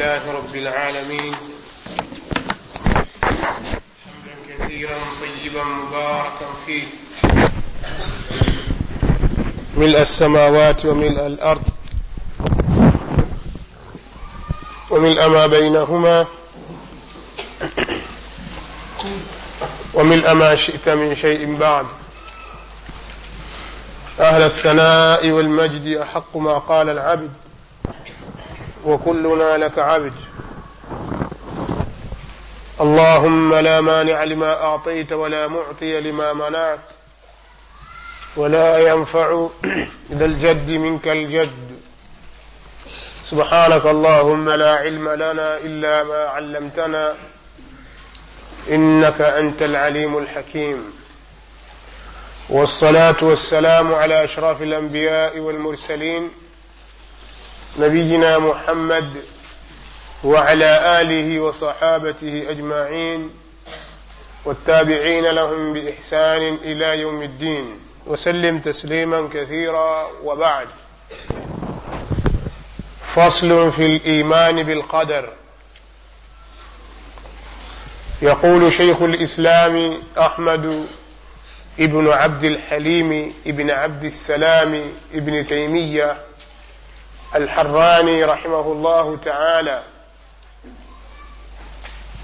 لله رب العالمين. حمدا كثيرا طيبا مباركا فيه. ملء السماوات وملء الأرض. وملء ما بينهما. وملء ما شئت من شيء بعد. أهل الثناء والمجد أحق ما قال العبد. وكلنا لك عبد. اللهم لا مانع لما أعطيت ولا معطي لما منعت. ولا ينفع ذا الجد منك الجد. سبحانك اللهم لا علم لنا إلا ما علمتنا. إنك أنت العليم الحكيم. والصلاة والسلام على أشرف الأنبياء والمرسلين. نبينا محمد وعلى آله وصحابته أجمعين والتابعين لهم بإحسان إلى يوم الدين. وسلم تسليما كثيرا وبعد. فصل في الإيمان بالقدر. يقول شيخ الإسلام أحمد ابن عبد الحليم ابن عبد السلام ابن تيمية الحراني رحمه الله تعالى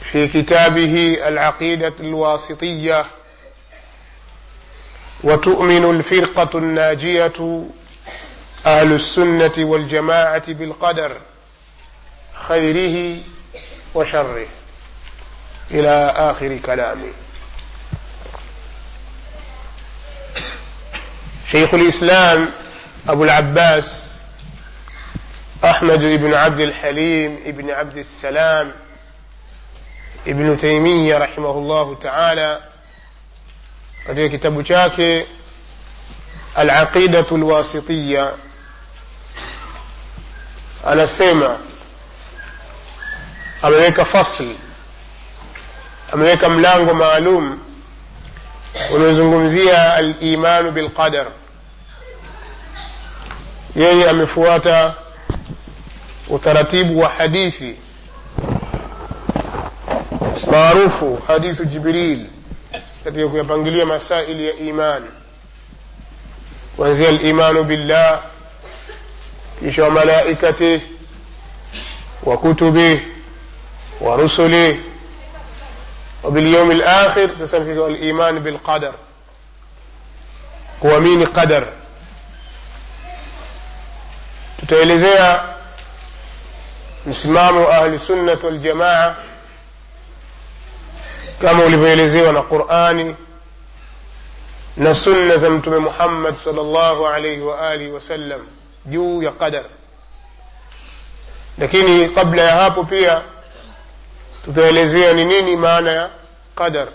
في كتابه العقيدة الواسطية وتؤمن الفرقة الناجية أهل السنة والجماعة بالقدر خيره وشره. إلى آخر كلامه شيخ الإسلام أبو العباس أحمد بن عبد الحليم بن عبد السلام ابن تيمية رحمه الله تعالى. قد كتاب شاكي العقيدة الواسطية. أنا سيما أمريكا فصل. أمريكا ملانغ معلوم. ونزنغمزية الإيمان بالقدر. يهي أمفواتا أمفواتا utaratibu wa hadithi maarufu hadithu jibril katika kuyapangilia masaili ya imani kuanzia alimanu billah kisha wa malaikatih wa kutubih wa rusulih وباليوم الآخر تسمى الإيمان بالقدر kuamini qadar tutaelezea msimamo wa ahli sunnat waljamaa kama ulivyoelezewa na qurani na sunna za mtume muhammad sal llahu alaihi waalihi wasallam juu ya qadar lakini kabla ya hapo pia tutaelezea ni nini maana ya qadar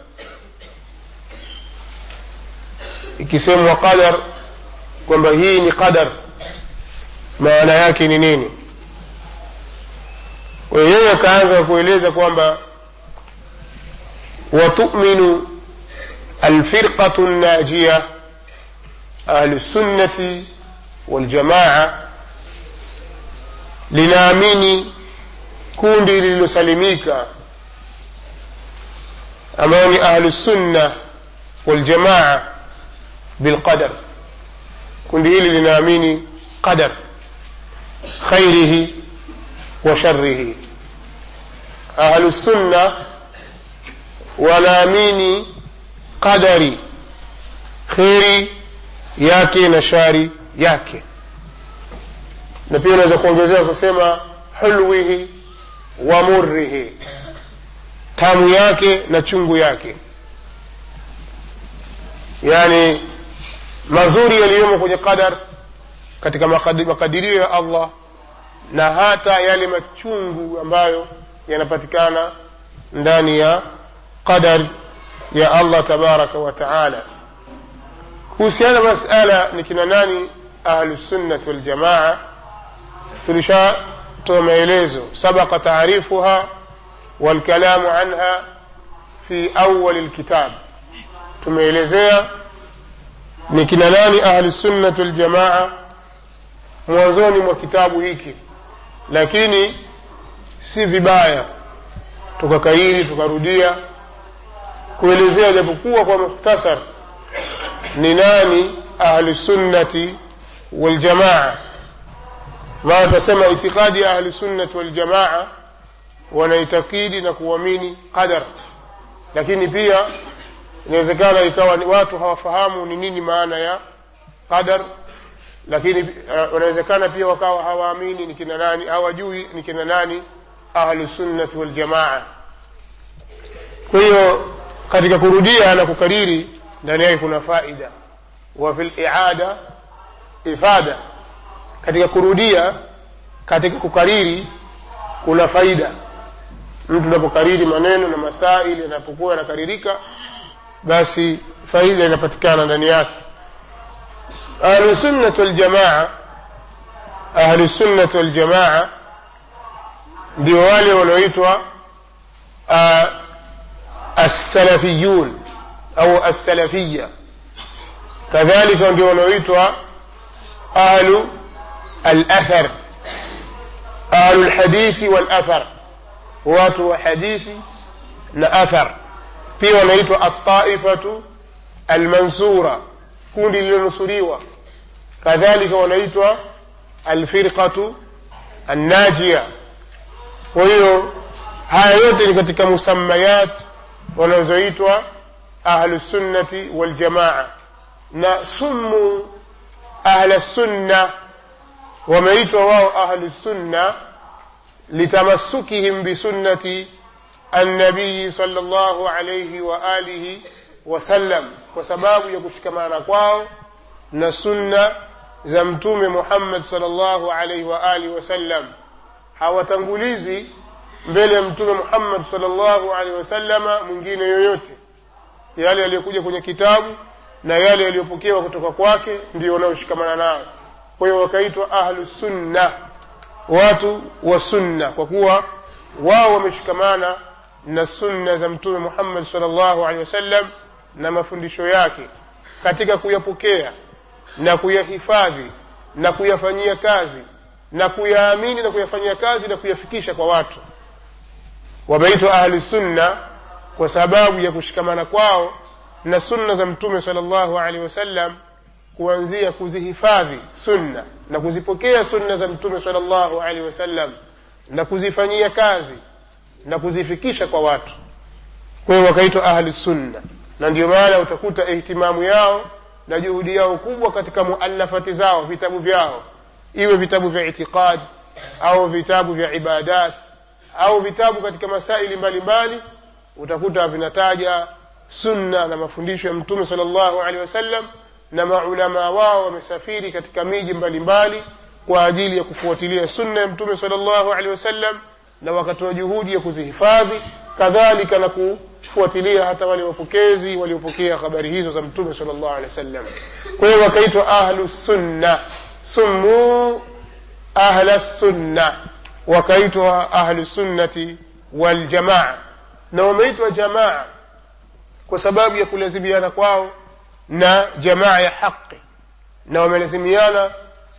ikisemwa qadar kwamba hii ni qadar maana yake ni nini kwa hiyo yeye akaanza kueleza kwamba watuminu alfirqatu najia ahlu sunnati waljamaa linaamini kundi lililosalimika ambayo ni ahlu sunna waljamaa bilqadar kundi hili linaamini qadar khairihi sharihi ahlu wanaamini qadari kheri yake na shari yake. Na pia unaweza kuongezea kusema hulwihi wa murrihi tamu yake na chungu yake. Yani mazuri yaliyomo kwenye qadar katika makadirio ya allah na hata yale machungu ambayo yanapatikana ndani ya qadar ya allah tabaraka wa taala. Kuhusiana masala ni kina nani? Ahlusunnati waljamaa tulishatoa maelezo. Sabaqa taarifuha walkalamu anha fi awali lkitab tumeelezea ni kina nani? Ahlusunnati waljamaa mwanzoni mwa kitabu hiki lakini si vibaya tukakairi tukarudia kuelezea japokuwa kwa mukhtasar ni nani ahlusunnati waljamaa maana tasema itikadi ya ahlusunnati waljamaa wanaitakidi na kuamini qadar. Lakini pia inawezekana ikawa ni watu hawafahamu ni nini maana ya qadar lakini uh, wanawezekana pia wakawa hawaamini ni kina nani hawajui ni kina nani ahlusunnati waljamaa kwa hiyo katika kurudia na kukariri ndani yake kuna faida. Wa fi liada ifada. Katika kurudia katika kukariri kuna faida. Mtu unapokariri maneno na masaili yanapokuwa yanakaririka basi faida inapatikana ndani yake أهل سنة الجماعة أهل سنة الجماعة ديوالي ولويتوا آه، السلفيون أو السلفية. كذلك ديوالويتوا أهل الأثر أهل الحديث والأثر. واتو حديث لأثر في ولويتوا الطائفة المنصورة كوني لنصريوا kadhalika wanaitwa alfirqatu annajia kwa hiyo haya yote ni katika musammayat wanazoitwa ahlusunnati waljamaa na sumu ahla sunna wameitwa wao ahlusunna litamasukihim bisunnati annabiyi sal llahu alaihi wa alihi wasallam kwa sababu ya kushikamana kwao na sunna za mtume muhammad sal llahu alaihi wa alihi wasallam hawatangulizi mbele ya mtume muhammad salllahu alaihi wasallama mwingine yoyote. Yale yaliyokuja kwenye kitabu na yale yaliyopokewa kutoka kwake ndio wanaoshikamana nayo. Kwa hiyo wakaitwa ahlu sunna watu wa sunna kwa kuwa wao wameshikamana na sunna za mtume muhammad salllahu alehi wasallam na mafundisho yake katika kuyapokea na kuyahifadhi na kuyafanyia kazi na kuyaamini na kuyafanyia kazi na kuyafikisha kwa watu. Wameitwa ahli sunna kwa sababu ya kushikamana kwao na sunna za mtume salllahu alehi wasallam kuanzia kuzihifadhi sunna na kuzipokea sunna za mtume salllahu alehi wasallam na kuzifanyia kazi na kuzifikisha kwa watu. Kwa hiyo wakaitwa ahli sunna. Na ndio maana utakuta ihtimamu yao na juhudi yao kubwa katika muallafati zao vitabu vyao. Iwe vitabu vya itiqad au vitabu vya ibadat au vitabu katika masaili mbalimbali utakuta vinataja sunna na mafundisho ya mtume sal llahu alehi wasallam na maulamaa wao wamesafiri katika miji mbalimbali kwa ajili ya kufuatilia sunna ya mtume sal llahu alehi wasallam na wakatoa juhudi ya kuzihifadhi kadhalika na kufuatilia hata wale wapokezi waliopokea habari hizo za mtume sallallahu alaihi wasallam. Kwa hiyo wakaitwa ahlu sunna. Summuu ahla sunna. Wakaitwa ahlu sunnati waljamaa na wameitwa jamaa kwa sababu ya kulazimiana kwao na jamaa ya haqi. Na wamelazimiana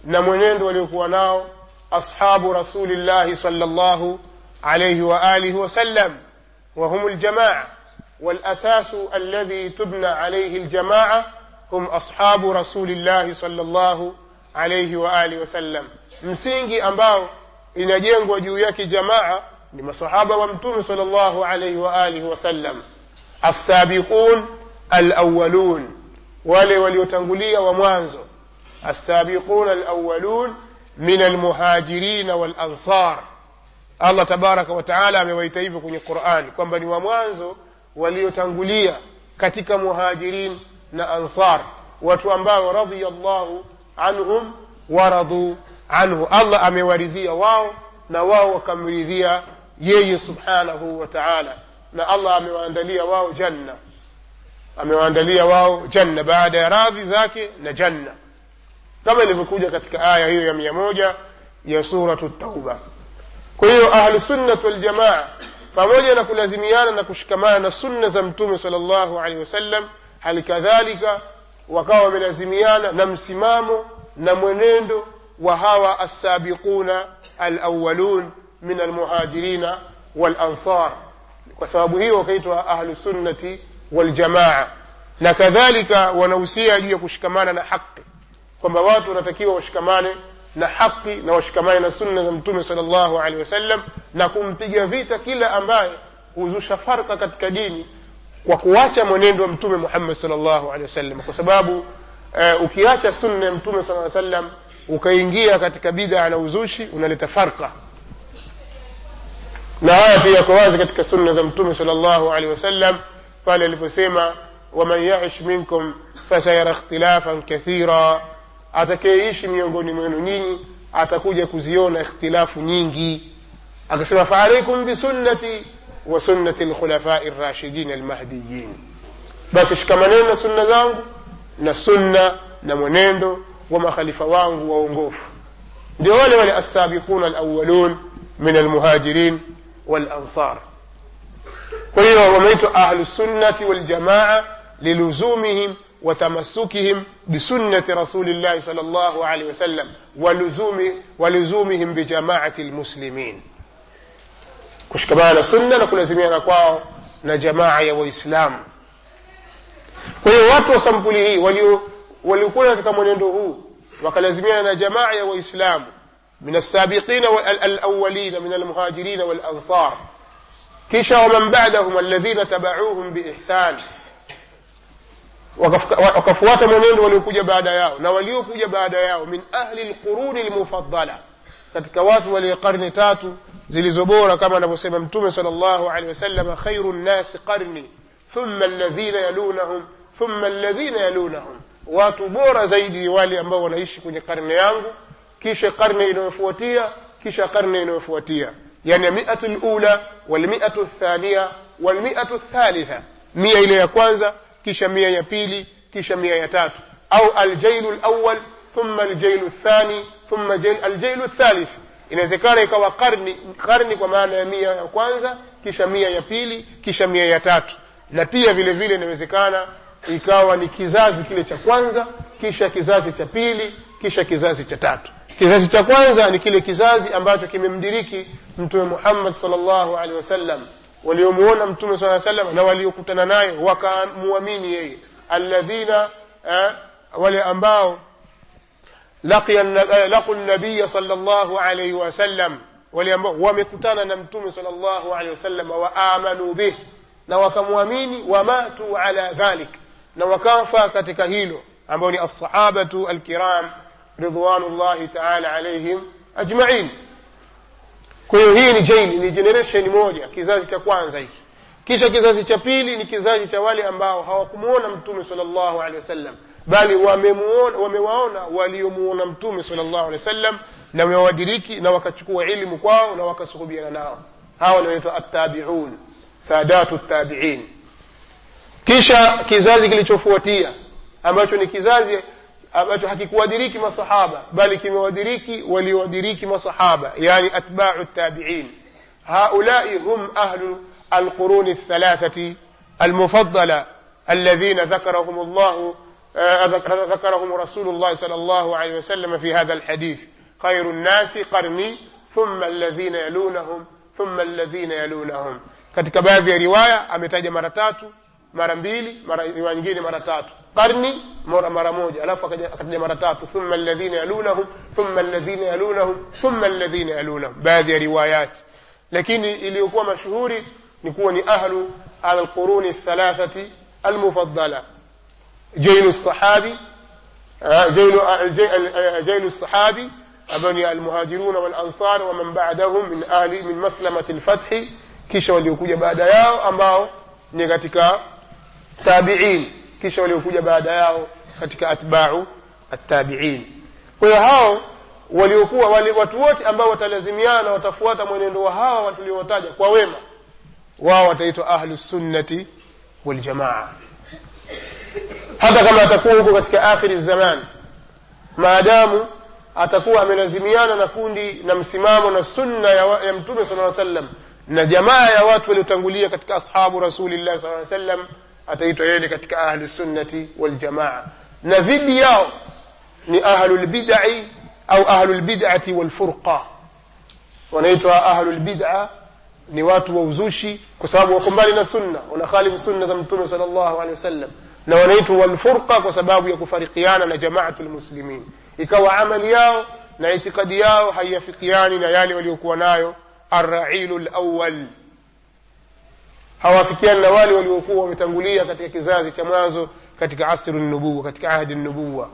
na mwenendo waliokuwa nao ashabu rasulillahi salllahu alaihi wa alihi wasallam wa hum ljamaa والأساس الذي تبنى عليه الجماعة هم أصحاب رسول الله صلى الله عليه وآله وسلم msingi ambao inajengwa juu yake jamaa ni masahaba wa mtume sal llahu alaihi waalihi wasallam assabiqun alawalun wale waliotangulia wa mwanzo assabiqun alawalun min almuhajirina walansar allah tabaraka wataala amewaita hivyo kwenye qurani kwamba ni wa mwanzo waliotangulia katika muhajirin na ansar watu ambao radhiya llahu anhum waradhu anhu allah amewaridhia wao na wao wakamridhia yeye subhanahu wa taala na allah amewaandalia wao janna amewaandalia wao janna baada ya radhi zake na janna kama ilivyokuja katika aya hiyo ya mia moja ya suratu tauba kwa hiyo ahlusunnat waljamaa pamoja na kulazimiana na kushikamana na sunna za mtume sal llahu alehi wasallam hali kadhalika wakawa wamelazimiana na msimamo na mwenendo wa hawa assabiquna alawalun min almuhajirina walansar. Kwa sababu hiyo wakaitwa ahlu sunnati waljamaa. Na kadhalika wanahusia juu ya kushikamana na haqi kwamba watu wanatakiwa washikamane na haki na washikamane na sunna za mtume sal llahu alehi wasallam na kumpiga vita kila ambaye huzusha farka katika dini kwa kuacha mwenendo wa mtume muhammad sal llahu alehi wasallam. Kwa sababu uh, ukiacha sunna ya mtume sala sallam ukaingia katika bid'a na uzushi unaleta farka. Na haya pia yako wazi katika sunna za mtume sal llahu alehi wasallam pale aliposema waman yaish minkum fasayara ikhtilafan kathira atakayeishi miongoni mwenu nyinyi atakuja kuziona ikhtilafu nyingi akasema faalaikum bisunnati wa sunnati lkhulafai rashidin almahdiyin basi shikamaneni na sunna zangu na sunna na mwenendo wa makhalifa wangu waongofu ndio wale wale assabiquna alawalun min almuhajirin walansar kwa hiyo wameitwa ahlu sunnati waljamaa liluzumihim وتمسكهم بسنة رسول الله صلى الله عليه وسلم ولزوم ولزومهم بجماعة المسلمين. كشكبان السنة نقول زمين أقواه نجماعة وإسلام ويوات وصنبله وليو ولكل كما نندوه وقال زمين نجماعة وإسلام من السابقين والأولين من المهاجرين والأنصار. كيشا ومن بعدهم الذين تبعوهم بإحسان. Wakafuata mwenendo waliokuja baada yao na waliokuja baada yao min ahli lquruni lmufaddala katika watu walio karne tatu zilizobora kama anavyosema mtume sal llahu alehi wasalama khairu nnasi qarni thumma alladhina yalunahum thumma alladhina yalunahum. Watu bora zaidi ni wale ambao wanaishi kwenye karne yangu kisha karne inayofuatia kisha karne inayofuatia. Yani miatu lula walmiatu lthania walmiatu lthalitha mia ile ya kwanza kisha mia ya pili kisha mia ya tatu. Au aljailu lawal thumma aljailu lthani thumma aljailu lthalith inawezekana ikawa karni karni kwa maana ya mia ya kwanza kisha mia ya pili kisha mia ya tatu. Na pia vile vile inawezekana ikawa ni kizazi kile cha kwanza kisha kizazi cha pili kisha kizazi cha tatu. Kizazi cha kwanza ni kile kizazi ambacho kimemdiriki mtume muhammad salllahu alehi wasallam waliomuona mtume saa salam na waliokutana naye wakamwamini yeye alladhina eh, wale ambao laqu nabiya sal llahu alaihi wasallam wale ambao wamekutana na mtume sal llahu alehi wasallam waamanu bih na wakamwamini wamatu ala dhalik na wakafa katika hilo ambao ni alsahabatu alkiram ridwanullahi taala alaihim ajmain kwa hiyo hii ni jaili ni generation moja kizazi cha kwanza hiki. Kisha kizazi cha pili ni kizazi cha wale ambao hawakumwona mtume sal llahu alehi wasallam bali wamewaona waliomuona mtume sal llahu alehi wasallam na wamewadiriki na wakachukua ilmu kwao na wakasuhubiana nao. Hawa wanaitwa attabiun sadatu tabiin kisha kizazi kilichofuatia ambacho ni kizazi ambacho hakikuwadiriki masahaba bali kimewadiriki waliowadiriki masahaba yani atbau tabiin haulai hum ahlu القرون الثلاثة المفضلة الذين ذكرهم الله ذكرهم رسول الله صلى الله عليه وسلم في هذا الحديث خير الناس قرني ثم الذين يلونهم ثم الذين يلونهم katika baadhi ya riwaya ametaja mara tatu mara mbili mara nyingine mara tatu qarni mara mara moja alafu akataja mara tatu thumma alladhina yalunahum thumma alladhina yalunahum thumma alladhina yalunahum baadhi ya riwayati lakini iliyokuwa mashuhuri ni kuwa ni ahlu alquruni الثلاثة المفضلة جيل الصحابي جيل جيل الصحابي أبني المهاجرون والأنصار ومن بعدهم من أهل من مسلمة الفتح kisha waliokuja baada yao ambao ni katika tabiin kisha waliokuja baada yao katika atbau attabiin. Hao waliokuwa wali watu wote ambao watalazimiana watafuata mwenendo wa hawa tuliotaja kwa wema wao wataitwa ahlu sunnati hata kama atakuwa huko katika akhiri zaman maadamu atakuwa amelazimiana na kundi na msimamo na sunna ya, ya mtume sala sallam na jamaa ya watu waliotangulia katika ashabu rasulillah saa sallam ataitwa yeye katika ahlu sunnati waljamaa na dhidi yao ni ahlu lbidai au ahlu lbidati walfurqa wanaitwa ahlulbida ni watu wa uzushi kwa sababu wako mbali na sunna wanakhalifu sunna za mtume sal llahu alehi wasallam na wanaitwa walfurqa kwa sababu ya kufarikiana na jamaatu lmuslimin ikawa amali yao na itikadi yao haiafikiani na yale waliokuwa nayo arrailu lawal hawafikiani na wale waliokuwa wametangulia katika kizazi cha mwanzo katika asru nubuwa katika ahdi nubuwa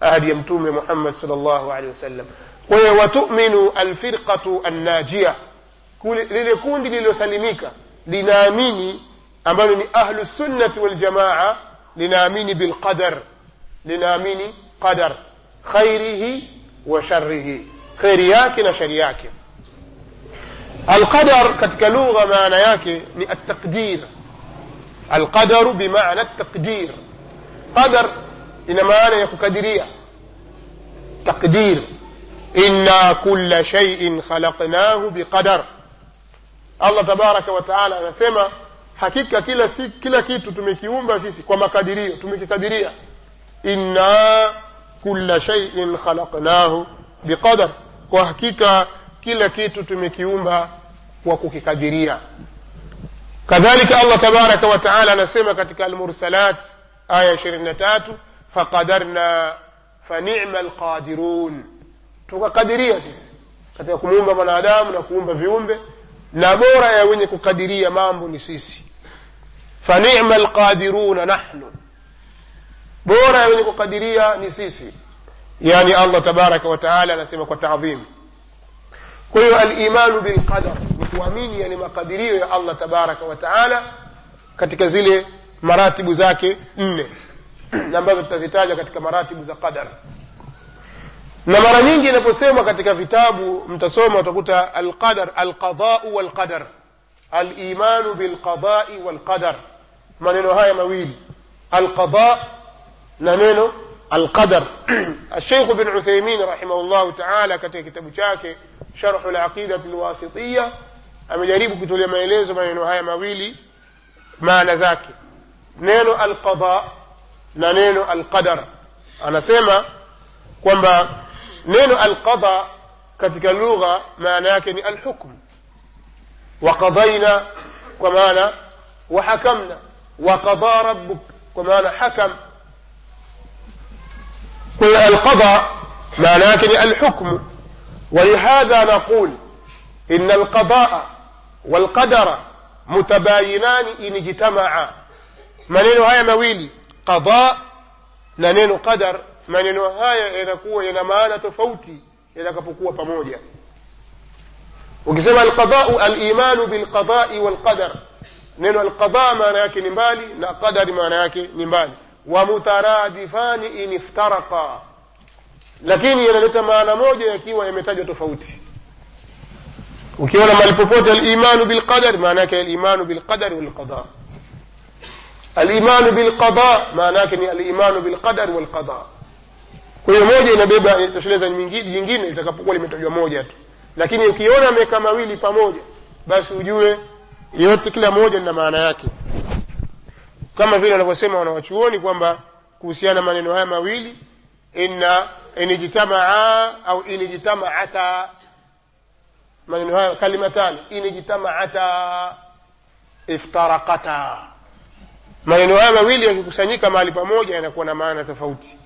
ahdi ya mtume muhammad sal llahu alehi wasallam kwa hiyo watuminu alfirqatu annajia lile kundi lililosalimika linaamini ambalo ni ahlu sunnati waljamaa linaamini bilqadar linaamini qadar khairihi wa sharihi kheri yake na shari yake القدر كتك لغة معنى ياكي ني التقدير القدر بمعنى التقدير. قدر إن معنى يكو كدرية تقدير. إنا كل شيء خلقناه بقدر. الله تبارك وتعالى نسمى حقيقة كلا سيك كلا كيت تمكيوم بسيسي كما كدرية تمكي كدرية إنا كل شيء خلقناه بقدر وحقيقة kila kitu tumekiumba kwa kukikadiria. Kadhalika allah tabaraka wa taala anasema katika almursalat aya ishirini na tatu faqadarna fanima lqadirun tukakadiria sisi katika kumuumba mwanadamu na kuumba viumbe na bora ya wenye kukadiria mambo ni sisi. Fanima lqadiruna nahnu. Bora ya wenye kukadiria ni sisi. Yani allah tabaraka wataala anasema kwa taadhim kwa hiyo alimanu bilqadar ni kuamini yale makadirio ya allah tabaraka wataala katika zile maratibu zake nne ambazo tutazitaja katika maratibu za qadar. Na mara nyingi inaposemwa katika vitabu mtasoma utakuta alqadar alqadau walqadar alimanu bilqadai walqadar. Maneno haya mawili alqada na neno alqadar. Alsheikhu bn uthaimin rahimahullahu taala katika kitabu chake sharhu laqidati lwasitiya amejaribu kutolea maelezo maneno haya mawili maana zake neno alqada na neno alqadar anasema kwamba neno alqada katika lugha maana yake ni alhukm وقضينا ومعنى وحكمنا وقضى ربك ومعنى حكم قل القضاء معنى الحكم ولهذا نقول إن القضاء والقدر متباينان إن اجتمعا. منين هاي مويلي قضاء ننين قدر. منين هاي إن ينمان فوتي إن كفقوه فموجة وكسما القضاء الإيمان بالقضاء والقدر. نين القضاء ما نمبالي نقدر ما نمبالي. ومترادفان إن افترقا. Lakini yanaleta maana moja yakiwa yametajwa tofauti. Ukiona mali popote alimanu bilqadar maana yake alimanu bilqadar walqada. Alimanu bilqada maana yake ni alimanu bilqadar walqada. Kwa hiyo moja inabeba inatosheleza nyingine itakapokuwa limetajwa moja tu. Lakini ukiona ameweka mawili pamoja basi ujue yote kila moja lina maana yake. Kama vile wanavyosema wanawachuoni kwamba kuhusiana maneno haya mawili inna inijtamaa au inijtamaata. Maneno hayo kalimatani inijtamaata iftarakata maneno haya mawili yakikusanyika mahali pamoja yanakuwa na maana tofauti.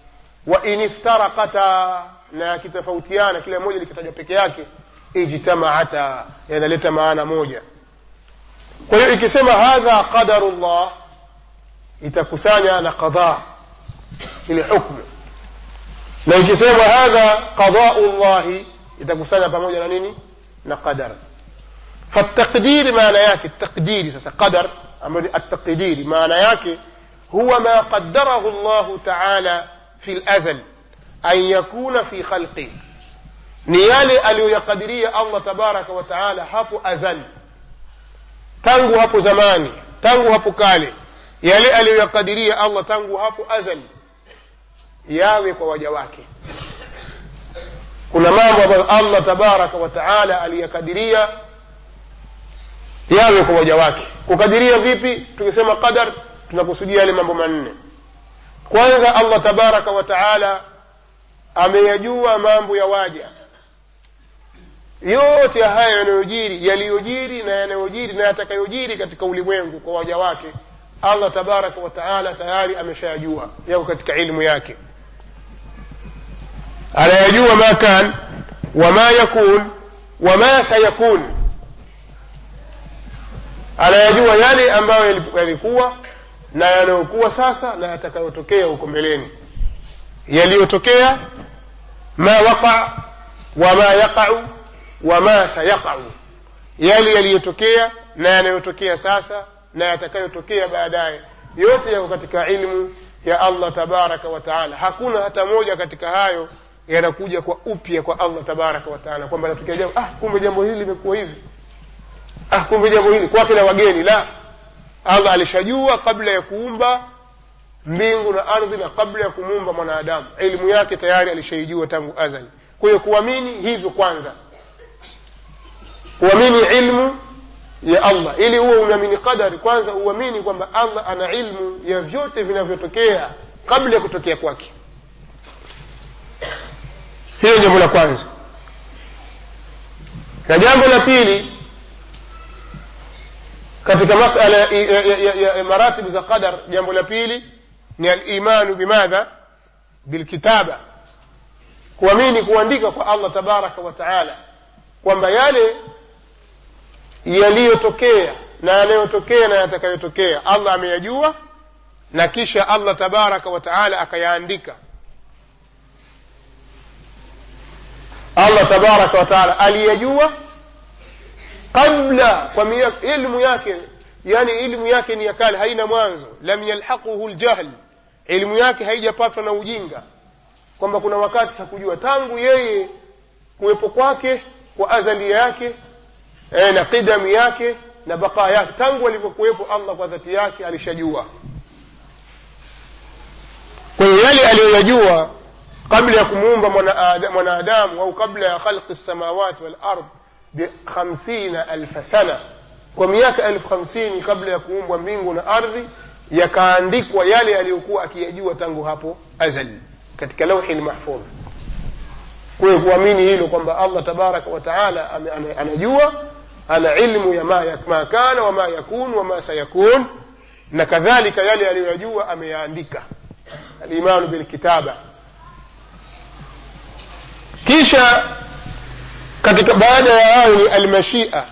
Wa iniftarakata na yakitofautiana kila moja likitajwa peke yake ijtamaata yanaleta maana moja. Kwa hiyo ikisema hadha qadaru llah itakusanya na qadhaa ile hukmu na ikisema hadha qadau llahi itakusanya pamoja na nini na qadar فالتقدير معنى yake التقدير sasa qadar ambayo التقدير معنى yake هو ما قدره الله تعالى في الأزل أن يكون في خلقه ni yale aliyoyakadiria allah tabaraka wa taala hapo azali tangu hapo zamani tangu hapo kale yale aliyoyakadiria allah tangu hapo azali yawe kwa waja wake. Kuna mambo ambayo allah tabaraka wataala aliyakadiria yawe kwa waja wake. Kukadiria vipi? Tukisema qadar tunakusudia yale mambo manne. Kwanza allah tabaraka wataala ameyajua mambo ya waja. Yote ya haya yanayojiri yaliyojiri na yanayojiri na yatakayojiri katika ulimwengu kwa waja wake allah tabaraka wataala tayari ameshayajua. Yako katika ilmu yake anayajua ma kan wama yakun wama sayakun. Anayajua yale ambayo yalikuwa na yanayokuwa sasa na yatakayotokea huko mbeleni. Yaliyotokea ma waqa wama yaqau wama sayaqau. Yale yaliyotokea na yanayotokea sasa na yatakayotokea baadaye. Yote yako katika ilmu ya allah tabaraka wa taala. Hakuna hata moja katika hayo yanakuja kwa upya kwa allah tabaraka wa taala kwamba natokea jambo ah kumbe jambo hili limekuwa hivi. Ah kumbe jambo hili kwake na wageni la. Allah alishajua kabla ya kuumba mbingu na ardhi na kabla ya kumuumba mwanadamu. Elimu yake tayari alishaijua tangu azali. Kwa hiyo kuamini hivyo kwanza. Kuamini ilmu ya allah. Ili huwe umeamini qadari kwanza uamini kwamba allah ana ilmu ya vyote vinavyotokea kabla ya kutokea kwake hilo jambo la kwanza. Na jambo la pili katika masala ya, ya, ya, ya, ya maratibu za qadar jambo la pili ni alimanu bimadha? Bilkitaba. Kuamini kuandika kwa allah tabaraka wa taala kwamba yale yaliyotokea na yanayotokea na yatakayotokea allah ameyajua na kisha allah tabaraka wa taala akayaandika allah tabaraka wa taala aliyajua qabla kwa ilmu yake yani ilmu yake ni ya kale haina mwanzo. Lam yalhaquhu aljahl ilmu yake haijapatwa na ujinga. Kwamba kuna wakati hakujua. Tangu yeye kuwepo kwake kwa azali yake eh, na qidamu yake na bakaa yake tangu alivyokuwepo allah kwa dhati yake alishajua. Kwa yale aliyoyajua قبل يكمومب منادام وقبل خلق السماوات والأرض بخمسين ألف سنة. ومياك ألف خمسين قبل يكمومب منغن أرض يكاندك ويالي أليكو أكي أجي وتنغو هابو أزل. كتك لوح المحفوظ. ويقوميني إلو قم الله تبارك وتعالى أنا جوا أنا علم يا ما كان وما يكون وما سيكون. نكذلك يالي أليكو أجي أمياندك الإيمان بالكتابة. Kisha katika baada ya hayo ni almashia.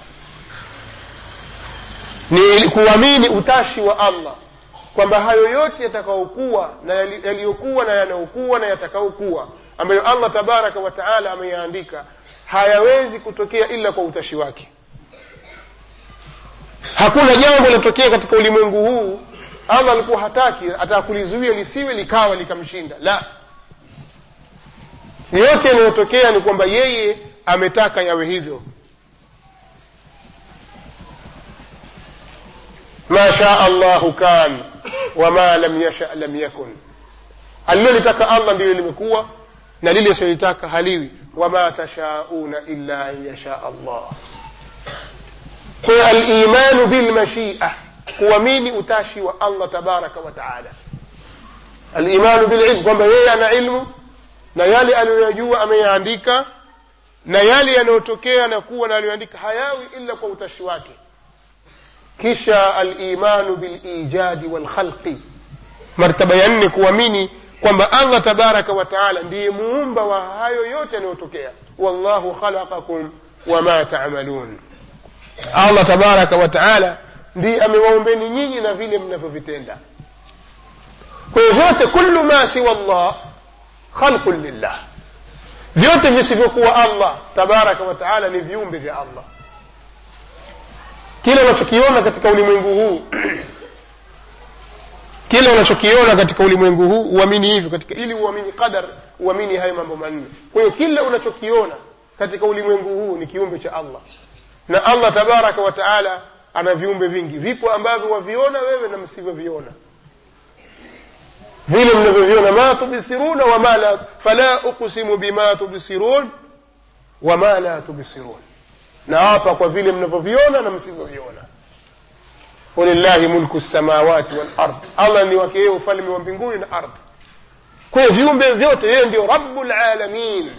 Ni kuamini utashi wa allah. Kwamba hayo yote yatakaokuwa na yaliyokuwa na yanayokuwa na yatakaokuwa ambayo allah tabaraka wa taala ameyaandika hayawezi kutokea ila kwa utashi wake. Hakuna jambo linatokea katika ulimwengu huu allah alikuwa hataki atakulizuia lisiwe likawa likamshinda. La yote yanayotokea ni kwamba yeye ametaka yawe hivyo. Ma shaa llahu kan wama lam yasha lam yakun. Alilolitaka allah ndilo limekuwa na lile silitaka haliwi. Wama tashauna illa an yasha allah. Kwa alimanu bilmashia kuamini utashi wa allah tabaraka wa taala. Alimanu bililm kwamba yeye ana ilmu na yale aliyoyajua ameyaandika na yale yanayotokea na kuwa na aliyoandika hayawi illa kwa utashi wake. Kisha alimanu bilijadi walkhalqi. Martaba ya nne kuamini kwamba allah tabaraka wa taala ndiye muumba wa hayo yote yanayotokea. Wallahu khalaqakum wama tamalun. Allah tabaraka wataala ndiye amewaombeni nyinyi na vile mnavyovitenda. Kwa hiyo vyote kullu ma siwa llah khalqun lillah. Vyote visivyokuwa allah tabaraka wa taala ni viumbe vya allah. Kile unachokiona katika ulimwengu huu kile unachokiona katika ulimwengu huu uamini hivyo katika ili uamini qadar uamini hayo mambo manne. Kwa hiyo kila unachokiona katika ulimwengu huu ni kiumbe cha allah. Na allah tabaraka wa taala ana viumbe vingi. Vipo ambavyo waviona wewe na msivyoviona vile mnavyoviona ma tubsiruna wama la fala uqsimu bima tubsirun wama la tubsirun na hapa kwa vile mnavyoviona na msivyoviona walillahi mulku lsamawati walard allah ni wake yeye ufalme wa mbinguni na ardhi kwa viumbe vyote yeye ndio rabu lalamin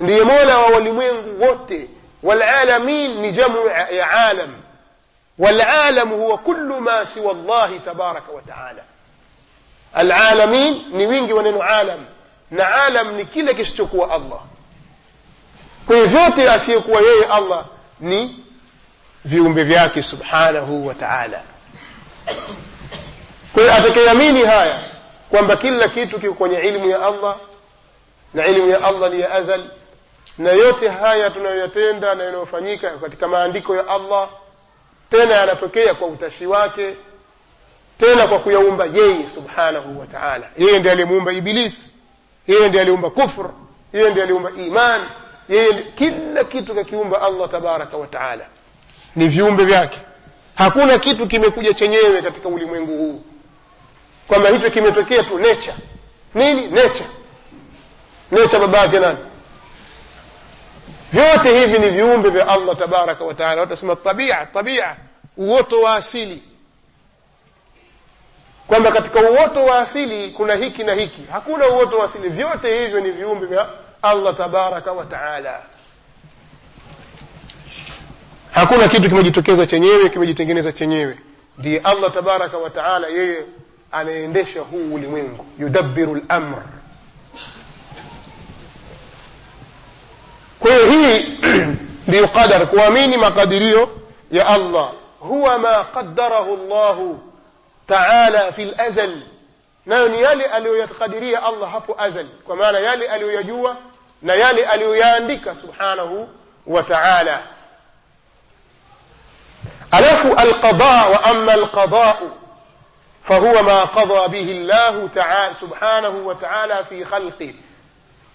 ndiye mola wa walimwengu wote walalamin ni jamu ya alam والعالم هو كل ما سوى الله تبارك وتعالى alalamin ni wingi wa neno alam. Na alam ni kile kisichokuwa allah. Kwa vyote asiyekuwa yeye allah ni viumbe vyake subhanahu wa ta'ala. Kwa hiyo haya kwamba kila kitu kiko kwenye ilmu ya allah na ilmu ya allah ni ya azal na yote haya tunayoyatenda na yanayofanyika katika maandiko ya allah tena yanatokea kwa utashi wake tena kwa kuyaumba yeye subhanahu wa taala. Yeye ndiye aliyemuumba iblis yeye ndiye aliumba kufr yeye ndiye aliumba iman yeye kila kitu kakiumba allah tabaraka wa taala. Ni viumbe vyake. Hakuna kitu kimekuja chenyewe katika ulimwengu huu. Kwamba hicho kimetokea tu nature. Nini? Nature. Nature baba yake nani? Vyote hivi ni viumbe vya allah tabaraka wa taala. Watasema tabia tabia. Uoto wa asili kwamba katika uoto wa asili kuna hiki na hiki. Hakuna uoto wa asili. Vyote hivyo ni viumbe vya allah tabaraka wa taala. Hakuna kitu kimejitokeza chenyewe kimejitengeneza chenyewe. Ndiye allah tabaraka wa taala yeye anaendesha huu ulimwengu. Yudabbiru lamr kwa hiyo hii ndiyo qadar kuamini makadirio ya allah. Huwa ma qadarahu llahu taala fi lazal nayo ni yale aliyoyakadiria allah hapo azal kwa maana yale aliyoyajua na yale aliyoyaandika subhanahu wa taala alafu alqada wa ama alqadau fahuwa ma qada bihi llahu taala subhanahu wa taala fi khalqih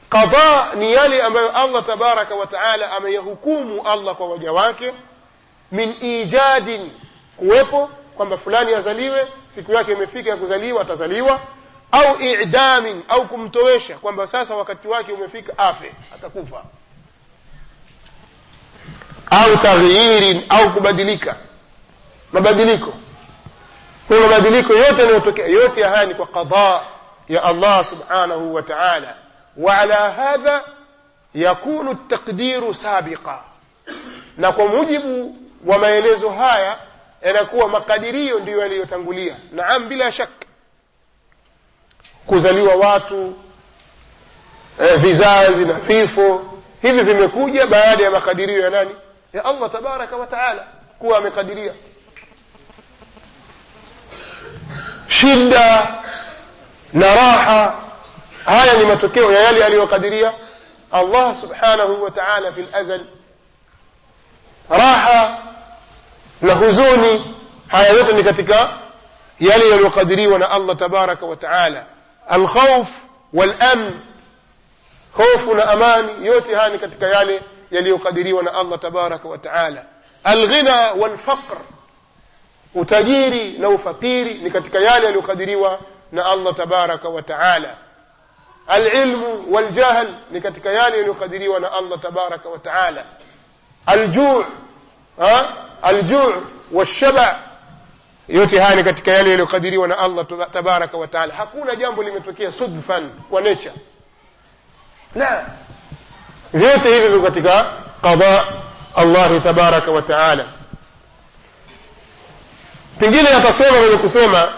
qada ni yale ambayo allah tabaraka wa taala ameyahukumu allah kwa waja wake min ijadin kuwepo kwamba fulani azaliwe siku yake imefika ya kuzaliwa atazaliwa. Au i'damin au kumtowesha kwamba sasa wakati wake umefika afe atakufa. Au taghyirin au kubadilika. Mabadiliko. Kwa mabadiliko yote yanayotokea yote haya ni kwa qadha ya Allah subhanahu wa ta'ala. Wa ala hadha yakunu at-taqdiru sabiqa. Na kwa mujibu wa maelezo haya yanakuwa makadirio ndiyo yaliyotangulia. Naam bila shaka kuzaliwa watu eh, vizazi na vifo hivi vimekuja baada ya makadirio ya nani? Ya allah tabaraka wa taala kuwa amekadiria. Shida na raha haya ni matokeo ya yale aliyokadiria allah subhanahu wa taala fi lazal raha na huzuni. Haya yote ni katika yale yaliyokadiriwa na allah tabaraka wa taala. Alkhauf walamn hofu na amani yote haya ni katika yale yaliyokadiriwa na allah tabaraka wa alghina walfaqr utajiri na ufakiri ni katika yale yaliyokadiriwa na allah tabaraka wa alilmu waljahl ni katika yale yaliyokadiriwa na allah tabaraka wa aljuu aljuu washaba yote haya ni katika yale yaliyokadiriwa na allah tabaraka wa taala. Hakuna jambo limetokea sudfan kwa nature. La vyote hivi viko katika qada allahi tabaraka wa taala. Pengine atasema mwenye kusema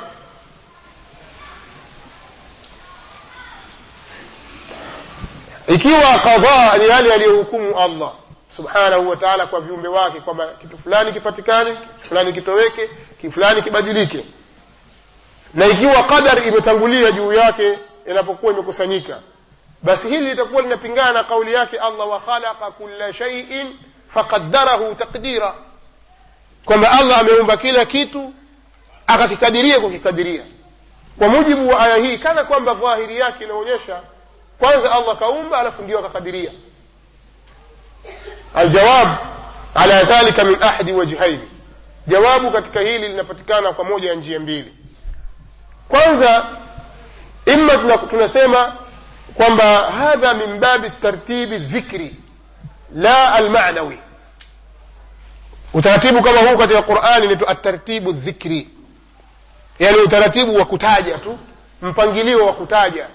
ikiwa qadha ni yale aliyohukumu allah subhanahu wa taala kwa viumbe wake kwamba kitu fulani kipatikane kitu fulani kitoweke kitu fulani kibadilike. Na ikiwa qadar imetangulia juu yake inapokuwa imekusanyika basi hili litakuwa linapingana na kauli yake allah wa khalaqa kulla shaiin faqaddarahu taqdira. Kwamba allah ameumba kila kitu akakikadiria kukikadiria. Kwa mujibu wa aya hii kana kwamba dhahiri yake inaonyesha kwanza allah kaumba alafu ndio akakadiria aljawab ala dhalika min ahadi wajhaini jawabu katika hili linapatikana kwa moja ya njia mbili. Kwanza ima tunasema kwamba hadha min babi tartibi dhikri la almanawi. Utaratibu kama huu katika qurani inaitwa atartibu dhikri. Yani utaratibu wa kutaja tu mpangilio wa kutaja.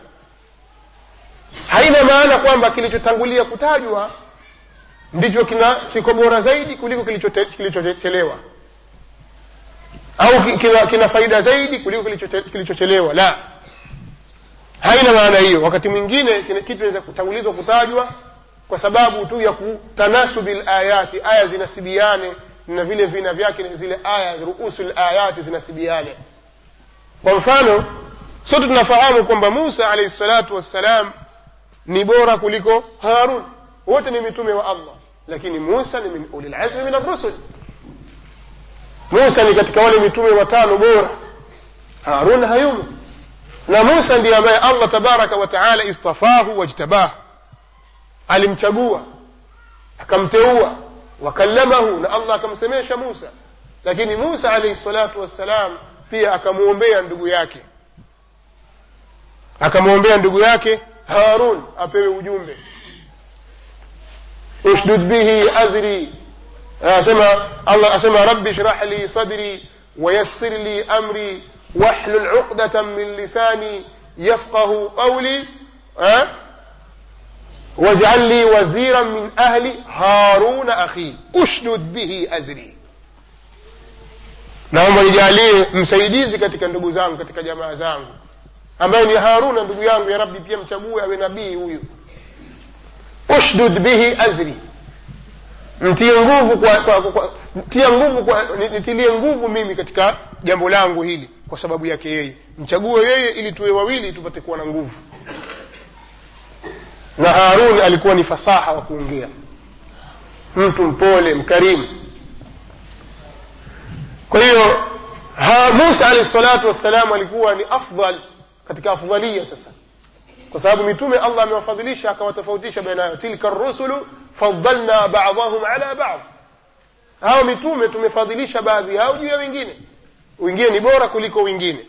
Haina maana kwamba kilichotangulia kutajwa ndicho kina kiko bora zaidi kuliko kilichochelewa au kina, kina faida zaidi kuliko kilichochelewa la. Haina maana hiyo. Wakati mwingine kitu inaweza kutangulizwa kutajwa kwa sababu tu ya kutanasubi layati aya zinasibiane na vile vina vyake zile aya ruusu layati zinasibiane. Kwa mfano sote tunafahamu kwamba musa alaihi salatu wassalam ni bora kuliko harun. Wote ni mitume wa allah lakini musa ni min ulilazmi min arrusul. Musa ni katika wale mitume watano bora. Harun hayumo na musa ndiye ambaye allah tabaraka wa taala istafahu wajtabahu. Alimchagua akamteua wakallamahu na allah akamsemesha musa. Lakini musa alaihi salatu wassalam pia akamwombea ndugu yake. Akamwombea ndugu yake harun apewe ujumbe أشدد به أزري. أسمى الله أسمى ربي اشرح لي صدري ويسر لي أمري واحلل عقدة من لساني يفقه قولي. أه؟ واجعل لي وزيرا من أهل هارون أخي. أشدد به أزري. نعم ويجعل لي مسيديزي كتك ندقو زانو كتك جماع زانو أمين يا هارون ندقو يا ربي بيام تبوي أبي نبي ويو ushdud bihi azri. Mtie nguvu kwa, kwa, kwa, kwa tia nguvu kwa, nitilie nguvu mimi katika jambo langu hili kwa sababu yake yeye. Mchague yeye ili tuwe wawili tupate kuwa na nguvu. Na harun alikuwa ni fasaha wa kuongea. Mtu mpole mkarimu. Kwa hiyo musa alahi salatu wassalam alikuwa ni afdal katika afdhalia sasa kwa sababu mitume allah amewafadhilisha akawatofautisha baina yao. Tilka rusulu fadalna badahum ala bad. Hao mitume tumefadhilisha baadhi yao juu ya wengine. Wengine ni bora kuliko wengine.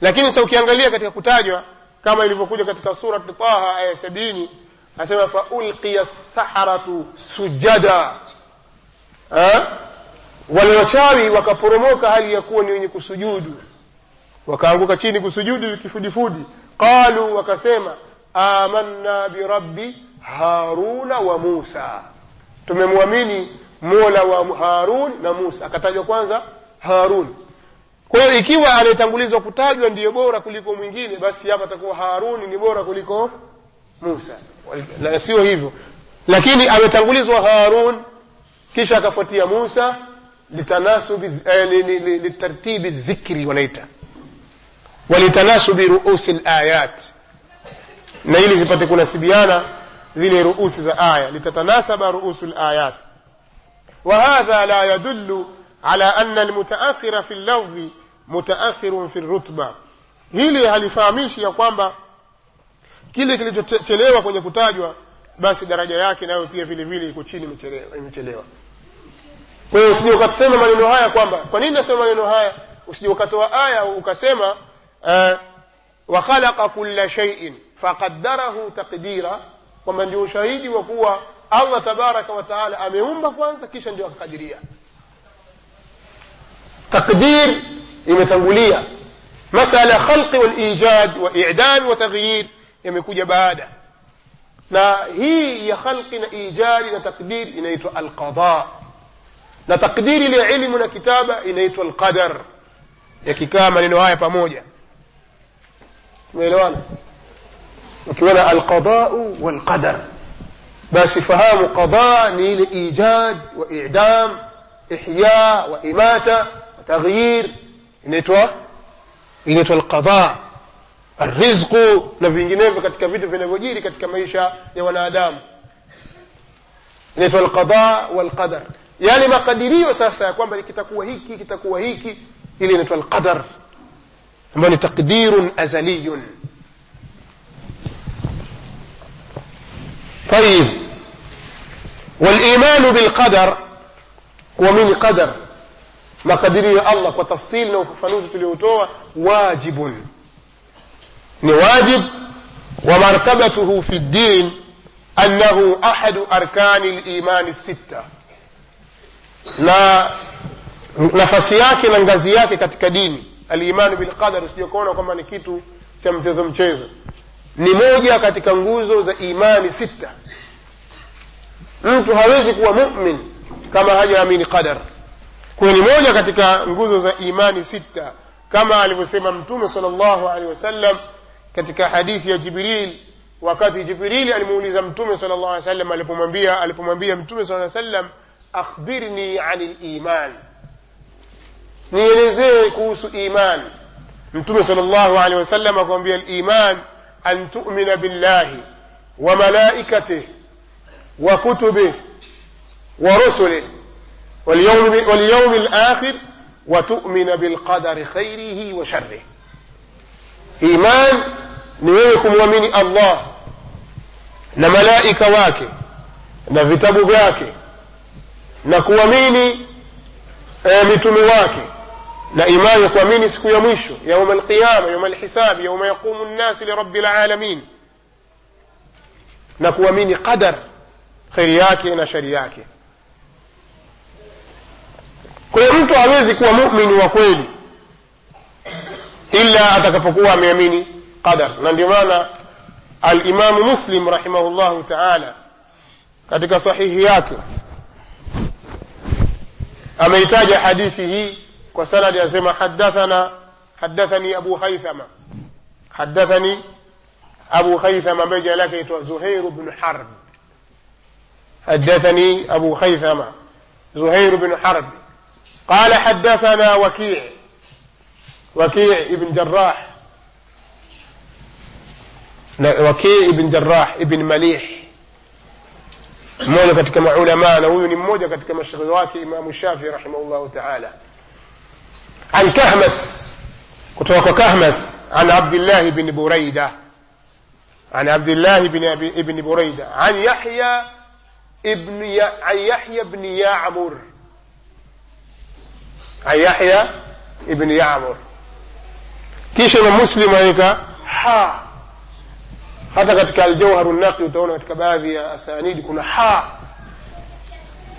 Lakini sasa ukiangalia katika kutajwa kama ilivyokuja katika surat taha aya sabini asema faulqiya saharatu sujada. Wale wachawi wakaporomoka hali ya kuwa ni wenye kusujudu. Wakaanguka chini kusujudu kifudifudi qalu wakasema amanna birabbi haruna wa musa. Tumemwamini mola wa harun na musa. Akatajwa kwanza harun. Kwa hiyo ikiwa anayetangulizwa kutajwa ndiyo bora kuliko mwingine basi hapa atakuwa haruni ni bora kuliko musa. Na sio hivyo. Lakini ametangulizwa harun kisha akafuatia musa litanasubi eh, litartibi dhikri wanaita walitanashu bi ruusi alayat. Na ili zipate kunasibiana zile ruusi za aya. Litatanasaba ruusu layat wa hadha la yadullu ala anna lmutaahira fi llafdhi mutaakhirun fi rutba hili halifahamishi ya kwamba kile kilichochelewa kwenye kutajwa basi daraja yake nayo pia vile vile iko chini imechelewa kwa hiyo usije ukatusema maneno haya kwamba kwa nini nasema maneno haya? Usije ukatoa aya ukasema آه، وخلق كل شيء فقدره تقديرا. ومن ديو شهيدي وقوة الله تبارك وتعالى أمهم بكوانسا كيشا ديو قدريا تقدير يمتنقليا مسألة خلق والإيجاد وإعدام وتغيير يمكوجة بعد نا هي خلق إيجاد وتقدير إنيتو القضاء. نتقدير لعلم كتابة إنيتو القدر. يكي كاما لنهاية بموجة. ميلوانا وكيولا القضاء والقدر. باش فهام قضاء نيل إيجاد وإعدام إحياء وإماتة وتغيير. نتوى نتوى القضاء. الرزق نبي نجنيف كتك فيتو في نبوجيري كتك ميشا يوانا آدم. نتوى القضاء والقدر. يعني ما قدري وساسا يقوم بل كتكوهيكي كتكوهيكي إلي نتوى القدر. Ambayo ni taqdirun azaliyun طيب والإيمان بالقدر ومن قدر makadirio ya allah kwa tafsili na ufafanuzi tuliotoa wajibun ni wajib wa martabatuhu fi ddin annahu ahadu arkani limani sitta na nafasi yake na ngazi yake katika dini alimanu bilqadar usije kuona kwamba ni kitu cha mchezo mchezo. Ni moja katika nguzo za imani sita. Mtu hawezi kuwa mumin kama hajaamini qadar. Kwayo ni moja katika nguzo za imani sita. Kama alivyosema mtume sal llahu alehi wasallam katika hadithi ya jibril wakati jibrili alimuuliza mtume sal llah alih wasallam alipomwambia alipomwambia mtume sala sallam akhbirni ani liman nielezee kuhusu iman mtume sal llahu alehi wasallam akamwambia liman an tumina billahi wa malaikatih wa kutubih wa rusulih واليوم, واليوم الآخر وتؤمن بالقدر خيره وشره إيمان نويكم ومن الله na malaika wake na vitabu vyake na kuamini e, mitume wake na imani kuamini siku ya mwisho yauma alqiyama yauma alhisabi yauma yaqumu nnasi lirabi lalamin na kuamini qadar kheri yake na shari yake kwa hiyo mtu hawezi kuwa mumini wa kweli ila atakapokuwa ameamini qadar na ndio maana alimamu muslim rahimahullahu taala katika sahihi yake ameitaja hadithi hii kwa sanadi asema hadathana hadathani abu haithama hadathani abu haithama ambaye jina lake aitwa zuhairu bnu harb hadathani abu haithama zuhairu bnu harb قال حدثنا وكيع وكيع ابن جراح وكيع ابن جراح ابن مليح mmoja katika maulamaa na huyu ni mmoja katika mashaikhi wake imamu shafii rahimahullahu taala عن الكهمس كتوك كهمس عن عبد الله بن بريدة. عن عبد الله بن ابن بريدة. عن يحيى ابن ي... عن يحيى بن يعمر. عن يحيى ابن يعمر. كيش مسلم هيك؟ ها هذا قد الجوهر النقي وتونا قد كبابي أسانيد كنا ها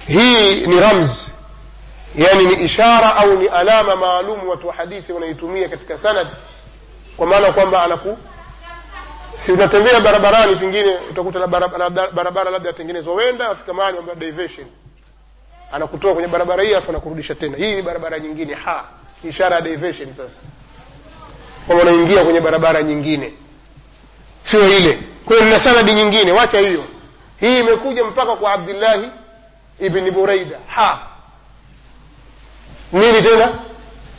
هي نرمز رمز. Yani ni ishara au ni alama maalum watu wa hadithi wanaitumia katika sanad kwa maana kwamba anaku si unatembea barabarani pengine utakuta barabara, labda yatengenezwa wenda afika mahali amba diversion. Anakutoa kwenye barabara hii afu anakurudisha tena. Hii barabara nyingine ha ishara ya diversion sasa. Kwamba unaingia kwenye barabara nyingine. Sio ile. Kwa nina sanadi nyingine. Wacha hiyo. Hii imekuja mpaka kwa abdillahi ibni buraida. Ha nini tena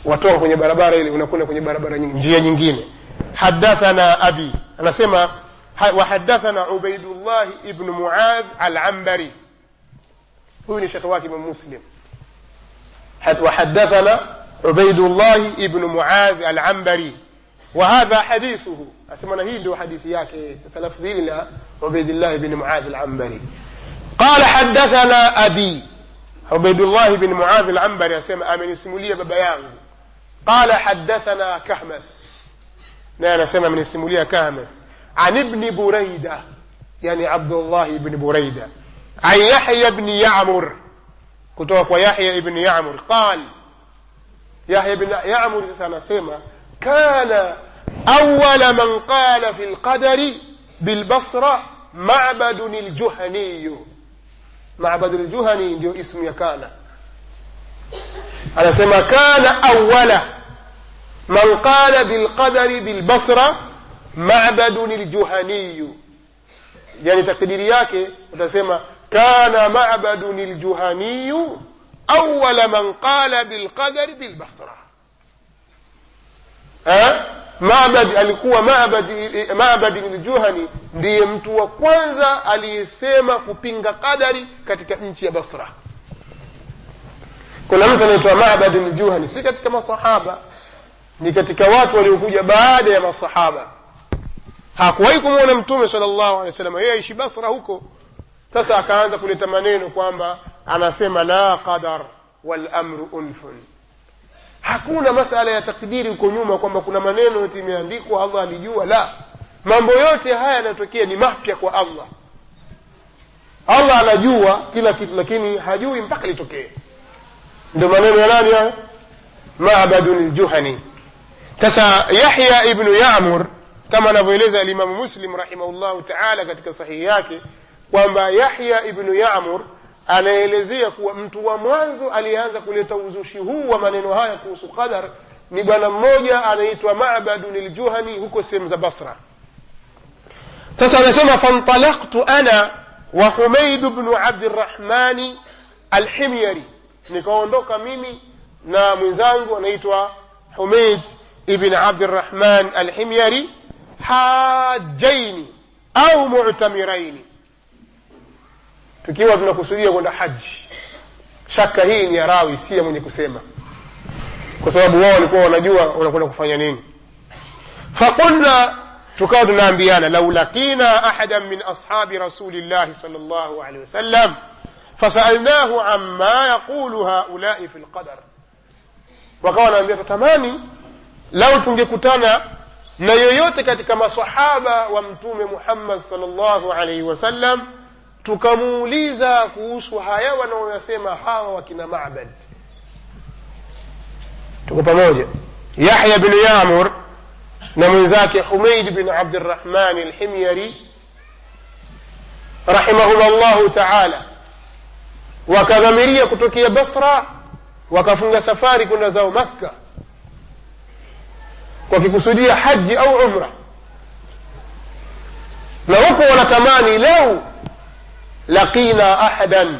watoka kwenye barabara ile unakwenda kwenye barabara nyingine njia nyingine hadathana abi anasema ubaidullahi ibnu muadh alambari huyu ni shekhe wake imam muslim وحدثنا عبيد الله ابن معاذ العنبري وهذا حديثه أسمنا هي له حديث ياك سلف عبيد الله بن معاذ العنبري قال حدثنا أبي عبيد الله بن معاذ العنبري أسمى أمن اسمولية ببيان قال حدثنا كهمس لا نسمى من اسمولية كهمس عن ابن بريدة يعني عبد الله بن بريدة عن يحيى بن يعمر kutoka kwa yahya ibni yamur qal yahya ibn yamur sasa anasema kana awala man qala fi lqadari bilbasra mabadun ljuhaniyu mabadu ljuhani ndio ismu ya kana anasema kana awala man qala bilqadari bilbasra mabadun ljuhaniyu yani takdiri yake utasema كان معبد الجهني أول من قال بالقدر بالبصرة أه؟ Mabad alikuwa Mabad, Mabad ibn Juhani ndiye mtu wa kwanza aliyesema kupinga qadari katika nchi ya Basra. Kuna mtu anaitwa Mabad ibn Juhani, si katika masahaba, ni katika watu waliokuja baada ya masahaba. Hakuwahi kumwona Mtume sallallahu wa sallama yeye aishi Basra huko. Sasa akaanza kuleta maneno kwamba anasema la qadar walamru unfun hakuna masala ya takdiri huko nyuma kwamba kuna maneno yote imeandikwa allah alijua la. Mambo yote haya yanayotokea ni mapya kwa allah. Allah anajua kila kitu lakini hajui mpaka litokee. Ndio maneno ya nani hayo? Mabadun ljuhani sasa yahya ibnu yamur kama anavyoeleza alimamu muslim rahimahullahu taala katika sahihi yake kwamba yahya ibnu yamur anaelezea kuwa mtu wa mwanzo aliyeanza kuleta uzushi huu wa maneno haya kuhusu qadar ni bwana mmoja anaitwa mabadun ljuhani huko sehemu za basra. Sasa anasema fantalaktu ana wa humaid bnu abdirahmani alhimyari. Nikaondoka mimi na mwenzangu anaitwa humaid ibn abdirahman alhimyari hajaini au mu'tamiraini tukiwa tunakusudia kwenda haji shaka hii ni ya rawi si ya mwenye kusema. Kwa sababu wao walikuwa wanajua wanakwenda kufanya nini. Fakulna tukawa tunaambiana lau lakina ahadan min ashabi rasulillahi sal llahu alehi wasallam fasalnahu amma yaqulu haulai fi lqadar wakawa wanaambia tutamani lau tungekutana na yoyote katika masahaba wa mtume muhammad salllahu alaihi wasallam tukamuuliza kuhusu haya wanaoyasema hawa wakina mabad. Tuko pamoja. Yahya bnu yamur na mwenzake humaid bin abdirahmani lhimyari rahimahum llahu taala wakadhamiria kutokea basra wakafunga safari kwenda zao makka wakikusudia haji au umra. Na huku wanatamani lau laqina ahadan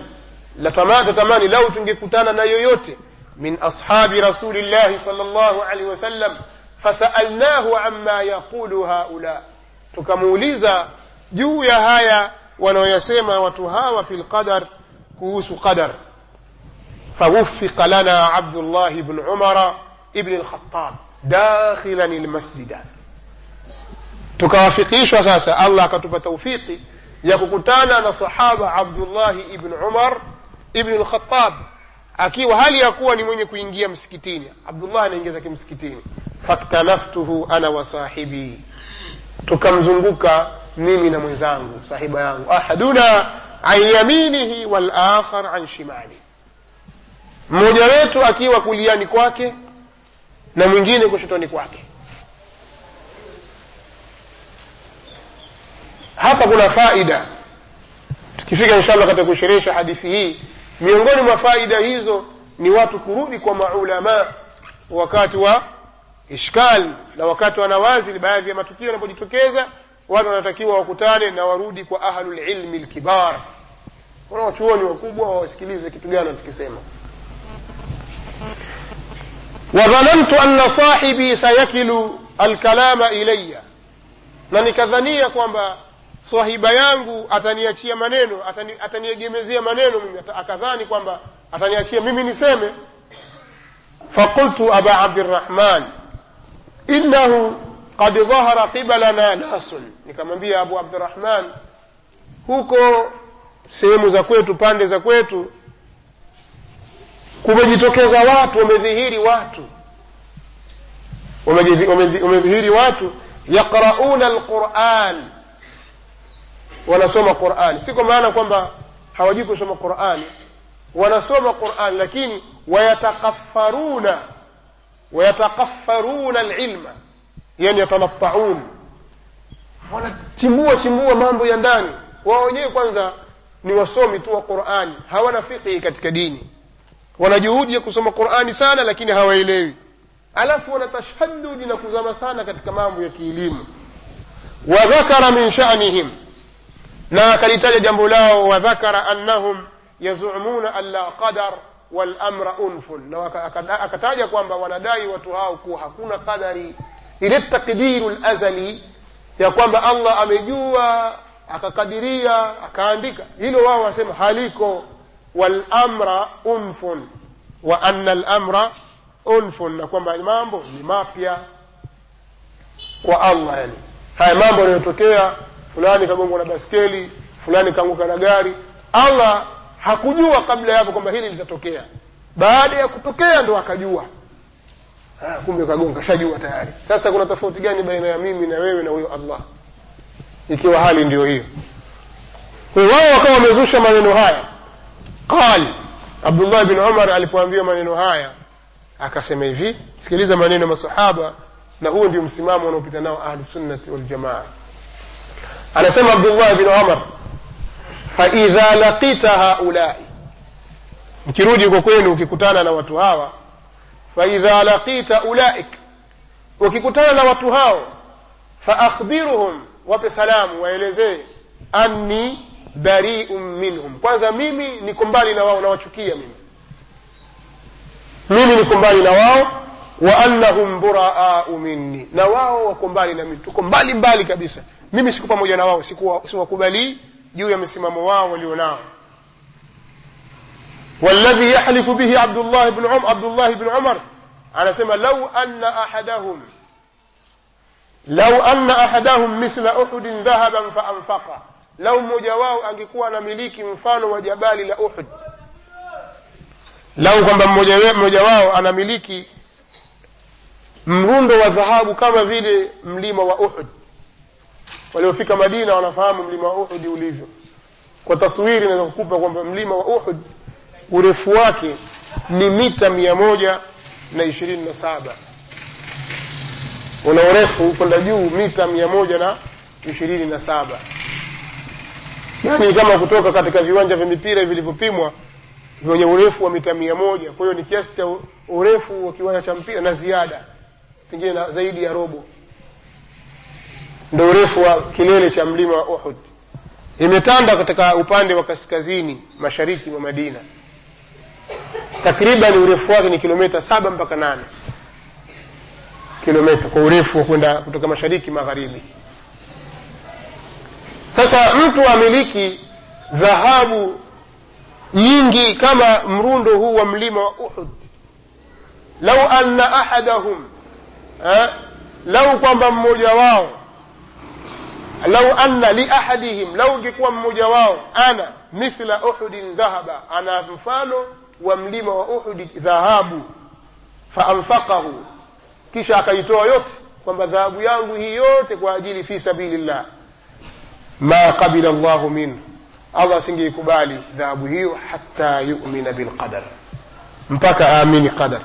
tatamani lau tungekutana na yoyote min ashabi rasulillahi sal llahu alaihi wasallam fasalnahu amma yaqulu haula. Tukamuuliza juu ya haya wanaoyasema watu hawa fi lqadar kuhusu qadar. Fawufiqa lana abdullah bn umara ibn lkhatab dakhilan lmasjida tukawafikishwa sasa allah akatupa taufiki ya kukutana na sahaba abdullahi ibn umar ibn lkhatab akiwa hali ya kuwa ni mwenye kuingia msikitini. Abdullah anaingia zake msikitini faktanaftuhu ana wa sahibi. Tukamzunguka mimi na mwenzangu sahiba yangu. Ahaduna an yaminihi walakhar an shimali. Mmoja wetu akiwa kuliani kwake na mwingine kushotoni kwake hapa kuna faida. Tukifika inshallah katika kusherehesha hadithi hii miongoni mwa faida hizo ni watu kurudi kwa maulama wakati wa ishkal na wakati wa nawazil baadhi ya matukio yanapojitokeza watu wanatakiwa wakutane na warudi kwa ahlulilmi lkibar. Kuna wachuoni wakubwa wawasikilize kitu gani tukisema wadhanantu anna sahibi sayakilu alkalama ilaya na nikadhania kwamba swahiba yangu ataniachia maneno atani, ataniegemezea maneno mimi akadhani kwamba ataniachia. Mimi niseme faqultu aba abdirahman innahu qad dhahara qibalana nasun. Nikamwambia abu abdirahman huko sehemu za kwetu pande za kwetu kumejitokeza watu wamedhihiri watu. Wamedhihiri watu yaqrauna alquran wanasoma qurani si kwa maana kwamba hawajui kusoma qurani wanasoma qurani lakini wayatakaffaruna wayatakaffaruna alilma yani yatanattaun wanachimbua chimbua mambo ya ndani. Wao kwanza ni wasomi tu wa qurani hawana fiqhi katika dini. Wana juhudi ya kusoma qurani sana lakini hawaelewi. Alafu wanatashadudi na kuzama sana katika mambo ya kielimu. Wadhakara min shanihim na akalitaja jambo lao wadhakara annahum yazumuna anla qadar walamra unfun. Na akataja kwamba wanadai watu hao kuwa hakuna qadari. Ile takdiru lazali ya kwamba allah amejua akakadiria akaandika. Hilo wao wanasema haliko. Walamra unfun. Wa anna lamra unfun. Na kwamba mambo ni mapya kwa allah yani. Haya mambo yanayotokea fulani kagongwa na baskeli fulani kaanguka na gari. Allah hakujua kabla ya hapo kwamba hili litatokea. Baada ya kutokea ndo akajua. Ah, kumbe kagonga shajua tayari. Sasa kuna tofauti gani baina ya mimi na wewe na huyo allah? Ikiwa hali ndio hiyo. Wao wakawa wamezusha maneno haya. Qal abdullah bin umar alipoambiwa maneno haya akasema hivi sikiliza maneno ya masahaba na huo ndio msimamo unaopita nao ahlusunnati waljamaa anasema abdullah bin umar faidha laqita haulai. Mkirudi huko kwenu ukikutana na watu hawa faidha laqita ulaik. Ukikutana na watu hao faakhbiruhum wape salamu waelezee anni bariu minhum. Kwanza mimi niko mbali na wao nawachukia mimi. Mimi niko mbali na wao wa annahum buraau minni. Na wao wako mbali na mimi. Tuko mbali mbali kabisa mimi siku pamoja na wao siwakubalii juu ya msimamo wao walionao والذي يحلف به عبد الله بن عمر عبد الله بن عمر أنا سمع لو أن أحدهم لو أن أحدهم مثل أحد ذهبا فأنفقه لو mmoja wao angekuwa anamiliki mfano wa jabali la Uhud lau kwamba mmoja wao anamiliki mrundo wa dhahabu kama vile mlima wa Uhud waliofika Madina wanafahamu mlima Uhud ulivyo. Kwa taswiri naweza kukupa kwamba mlima wa Uhud urefu wake ni mita mia moja na ishirini na saba. Una urefu kwenda juu mita mia moja na ishirini na saba. Yaani kama kutoka katika viwanja vya mipira vilivyopimwa vyenye urefu wa mita mia moja. Kwa hiyo ni kiasi cha urefu wa kiwanja cha mpira na ziada pengine na zaidi ya robo ndo urefu wa kilele cha mlima wa uhud. Imetanda katika upande wa kaskazini mashariki mwa madina. Takriban urefu wake ni kilomita saba mpaka nane. Kilomita kwa urefu wa kwenda kutoka mashariki magharibi. Sasa mtu amiliki dhahabu nyingi kama mrundo huu wa mlima wa uhud. Lau anna ahadahum ha? lau kwamba mmoja wao lau anna liahadihim lau ingekuwa mmoja wao ana mithla uhudin dhahaba ana mfano wa mlima wa uhudi dhahabu faanfaqahu kisha akaitoa yote kwamba dhahabu yangu hii yote kwa ajili fi sabilillah. Ma qabila llahu minhu allah asingeikubali dhahabu hiyo hata yumina bilqadar mpaka aamini qadar.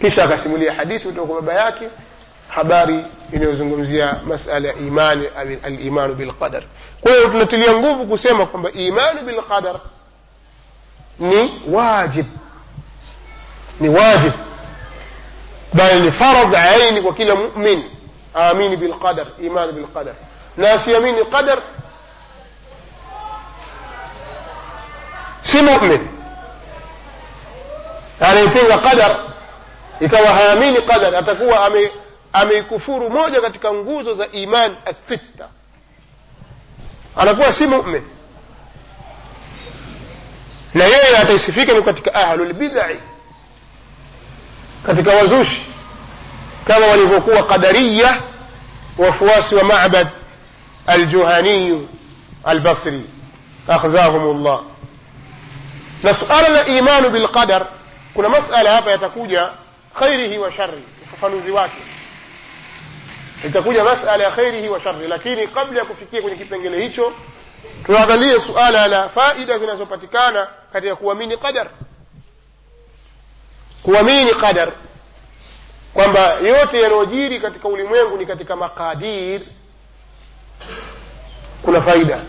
Kisha akasimulia hadithi kutoka kwa baba yake habari inayozungumzia masala ya imani alimanu bilqadar kwa hiyo tunatilia nguvu kusema kwamba imanu bilqadar ni wajib ni wajib bali ni faradh aini kwa kila mumin aamini bilqadar imani bilqadar na asiamini qadar si mumin anayepinga qadar ikawa haamini qadar atakuwa ame ameikufuru moja katika nguzo za iman assita anakuwa si mumin. Na yeye ataisifika ni katika ahlulbidai katika wazushi. Kama walivyokuwa qadariya wafuasi wa mabad aljuhaniyu albasri akhzahum llah na suala la imanu bilqadar kuna masala hapa yatakuja khairihi wa shari ufafanuzi wake itakuja masala ya khairihi wa shari lakini kabla ya kufikia kwenye kipengele hicho tuangalie suala la faida zinazopatikana katika kuamini qadar. Kuamini qadar. Kwamba yote yanayojiri katika ulimwengu ni katika maqadir. Kuna faida.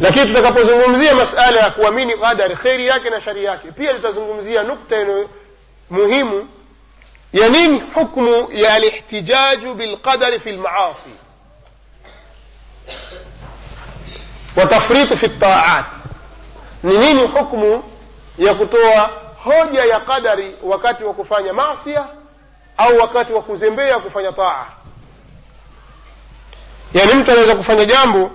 Lakini tutakapozungumzia masala ya kuamini qadar kheri yake na shari yake pia tutazungumzia nukta muhimu ya nini hukmu ya alihtijaju bilqadari fi lmaasi watafritu fi ltaat ni nini hukmu ya kutoa hoja ya qadari wakati wa kufanya masia au wakati wa kuzembea kufanya taa? Yani mtu anaweza kufanya jambo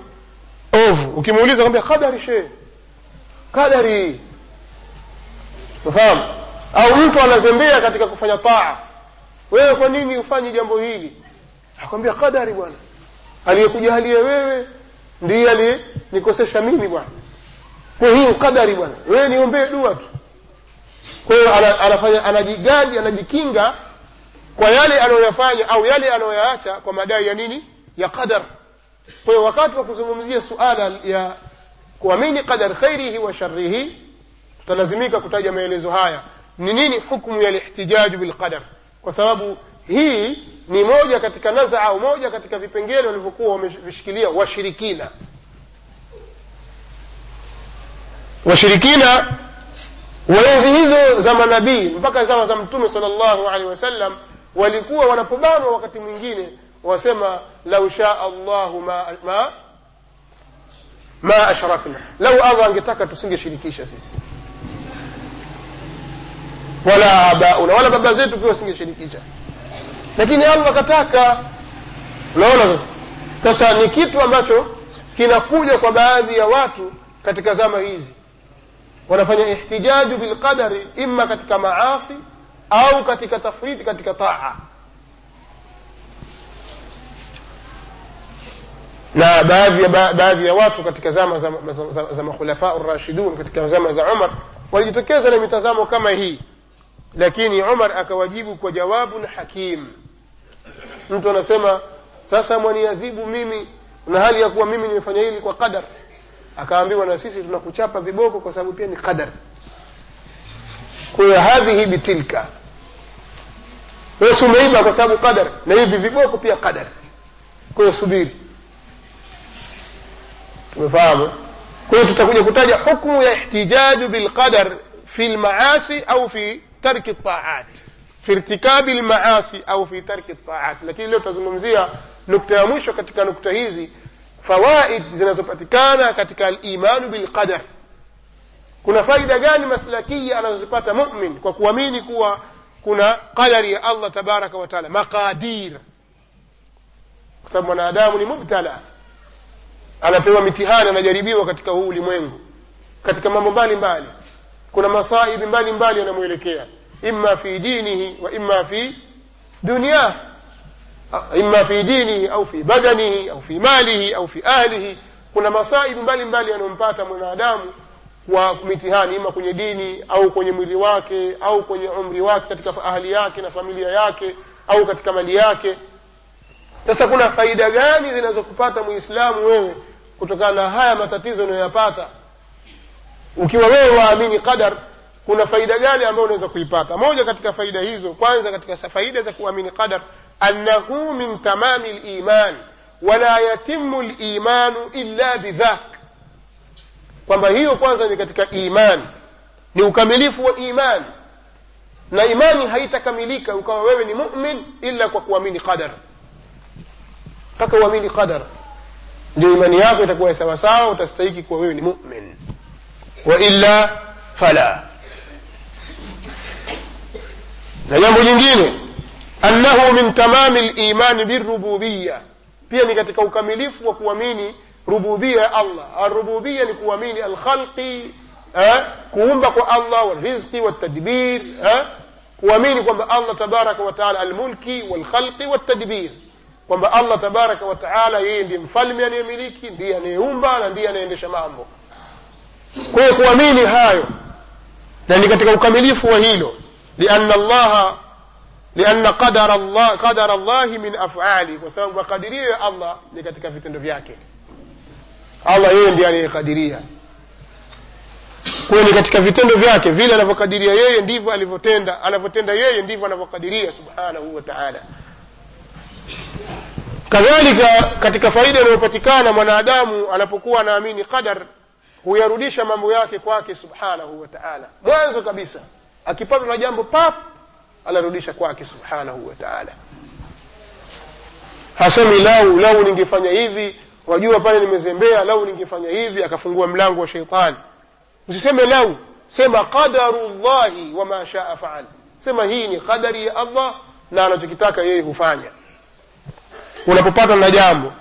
ovu? Ukimuuliza kwambia qadari shee qadari. Ufahamu au mtu anazembea katika kufanya taa. Wewe kwa nini ufanye jambo hili? Akwambia kadari bwana. Aliyekujalia wewe ndiye aliyenikosesha mimi bwana. Kwa hiyo kadari bwana. Wewe niombee dua tu. Kwa hiyo anafanya anajigadi anajikinga kwa yale anayoyafanya au yale anayoyaacha kwa madai ya nini? Ya qadar. Kwa hiyo wakati wa kuzungumzia suala ya kuamini qadar khairihi wa sharrihi tutalazimika kutaja maelezo haya ni nini hukmu ya lihtijaju bilqadar kwa sababu hii ni moja katika nazaa au moja katika vipengele walivyokuwa wamevishikilia washirikina washirikina wenzi hizo za manabii mpaka zama za mtume sal llahu alehi wasallam walikuwa wanapobanwa wakati mwingine wasema lau shaa allahu ma, ma, ma ashrakna lau allah angetaka tusingeshirikisha sisi wala abauna wala baba zetu pia wasingeshirikisha. Lakini allah akataka. unaona sasa? Sasa ni kitu ambacho kinakuja kwa baadhi ya watu katika zama hizi. Wanafanya ihtijaju bilqadari ima katika maasi au katika tafriti katika taa. Na baadhi ya baadhi ya watu katika zama za, za, za, za makhulafau rashidun katika zama za umar walijitokeza na mitazamo kama hii lakini umar akawajibu kwa jawabun hakim. Mtu anasema sasa mwaniadhibu mimi na hali ya kuwa mimi nimefanya hili kwa qadar. Akaambiwa na sisi tunakuchapa viboko kwa sababu pia ni qadar. Kwa hadhihi bitilka. Wewe umeiba kwa sababu qadar na hivi viboko pia qadar. Kwa subiri. Tumefahamu kwa hiyo tutakuja kutaja hukmu ya ihtijaju bilqadar fi lmaasi au fi ترك الطاعات في ارتكاب المعاصي أو في ترك الطاعات. لكن لو تزممزيا نكتة مشو كتك نكتة هيزي فوائد زنزباتكانا كتك الإيمان بالقدر. كنا فايدة جاني مسلكية أنا زبات مؤمن. وكوامين كوا كنا قدر يا الله تبارك وتعالى. مقادير. kwasababu mwanadamu ni mubtala anapewa mitihani anajaribiwa katika huu ulimwengu katika mambo mbalimbali kuna masaibi mbalimbali yanamwelekea. Imma fi dinihi wa imma fi dunia. Imma fi dinihi au fi badanihi au fi malihi au fi ahlihi. Kuna masaibi mbalimbali yanayompata mwanadamu kwa mitihani ima kwenye dini au kwenye mwili wake au kwenye umri wake katika ahli yake na familia yake au katika mali yake. Sasa kuna faida gani zinazokupata muislamu wewe kutokana na haya matatizo unayoyapata ukiwa wewe waamini qadar kuna faida gani ambayo unaweza kuipata? Moja katika faida hizo kwanza katika faida za kuamini qadar annahu min tamami liman wala yatimu limanu illa bidhak. Kwamba hiyo kwanza ni katika imani ni ukamilifu wa imani na imani haitakamilika ukawa wewe ni mumin illa kwa kuamini qadar. Mpaka uamini qadar ndio imani yako itakuwa sawasawa utastahiki kuwa wewe ni mumin illa fala na jambo jingine annahu min tamami limani birububiya pia ni katika ukamilifu wa kuamini rububia ya allah arububia ni kuamini alkhalqi eh, kuumba kwa allah walrizqi waltadbir eh, kuamini kwamba allah tabaraka wataala almulki walkhalqi waltadbir kwamba allah tabaraka wataala yeye ndiye mfalme anayemiliki ndiye anayeumba na ndiye anayeendesha mambo kwa kuamini hayo na ni katika ukamilifu wa hilo lianna allaha lianna qadara allah min afali kwa sababu makadirio ya allah ni katika vitendo vyake. Allah yeye ndiye anayekadiria. Kwayo ni katika vitendo vyake vile anavyokadiria yeye ndivyo alivyotenda anavyotenda yeye ndivyo anavyokadiria subhanahu wa taala. Kadhalika katika faida inayopatikana mwanadamu anapokuwa anaamini qadar huyarudisha mambo yake kwake subhanahu wa taala. Mwanzo kabisa akipatwa na jambo pap anarudisha kwake subhanahu wa taala. Hasemi lau lau ningefanya hivi wajua pale nimezembea lau ningefanya hivi akafungua mlango wa sheitani usiseme lau sema qadaru llahi wama shaa faal. Sema hii ni qadari ya allah na anachokitaka yeye hufanya. Unapopatwa na jambo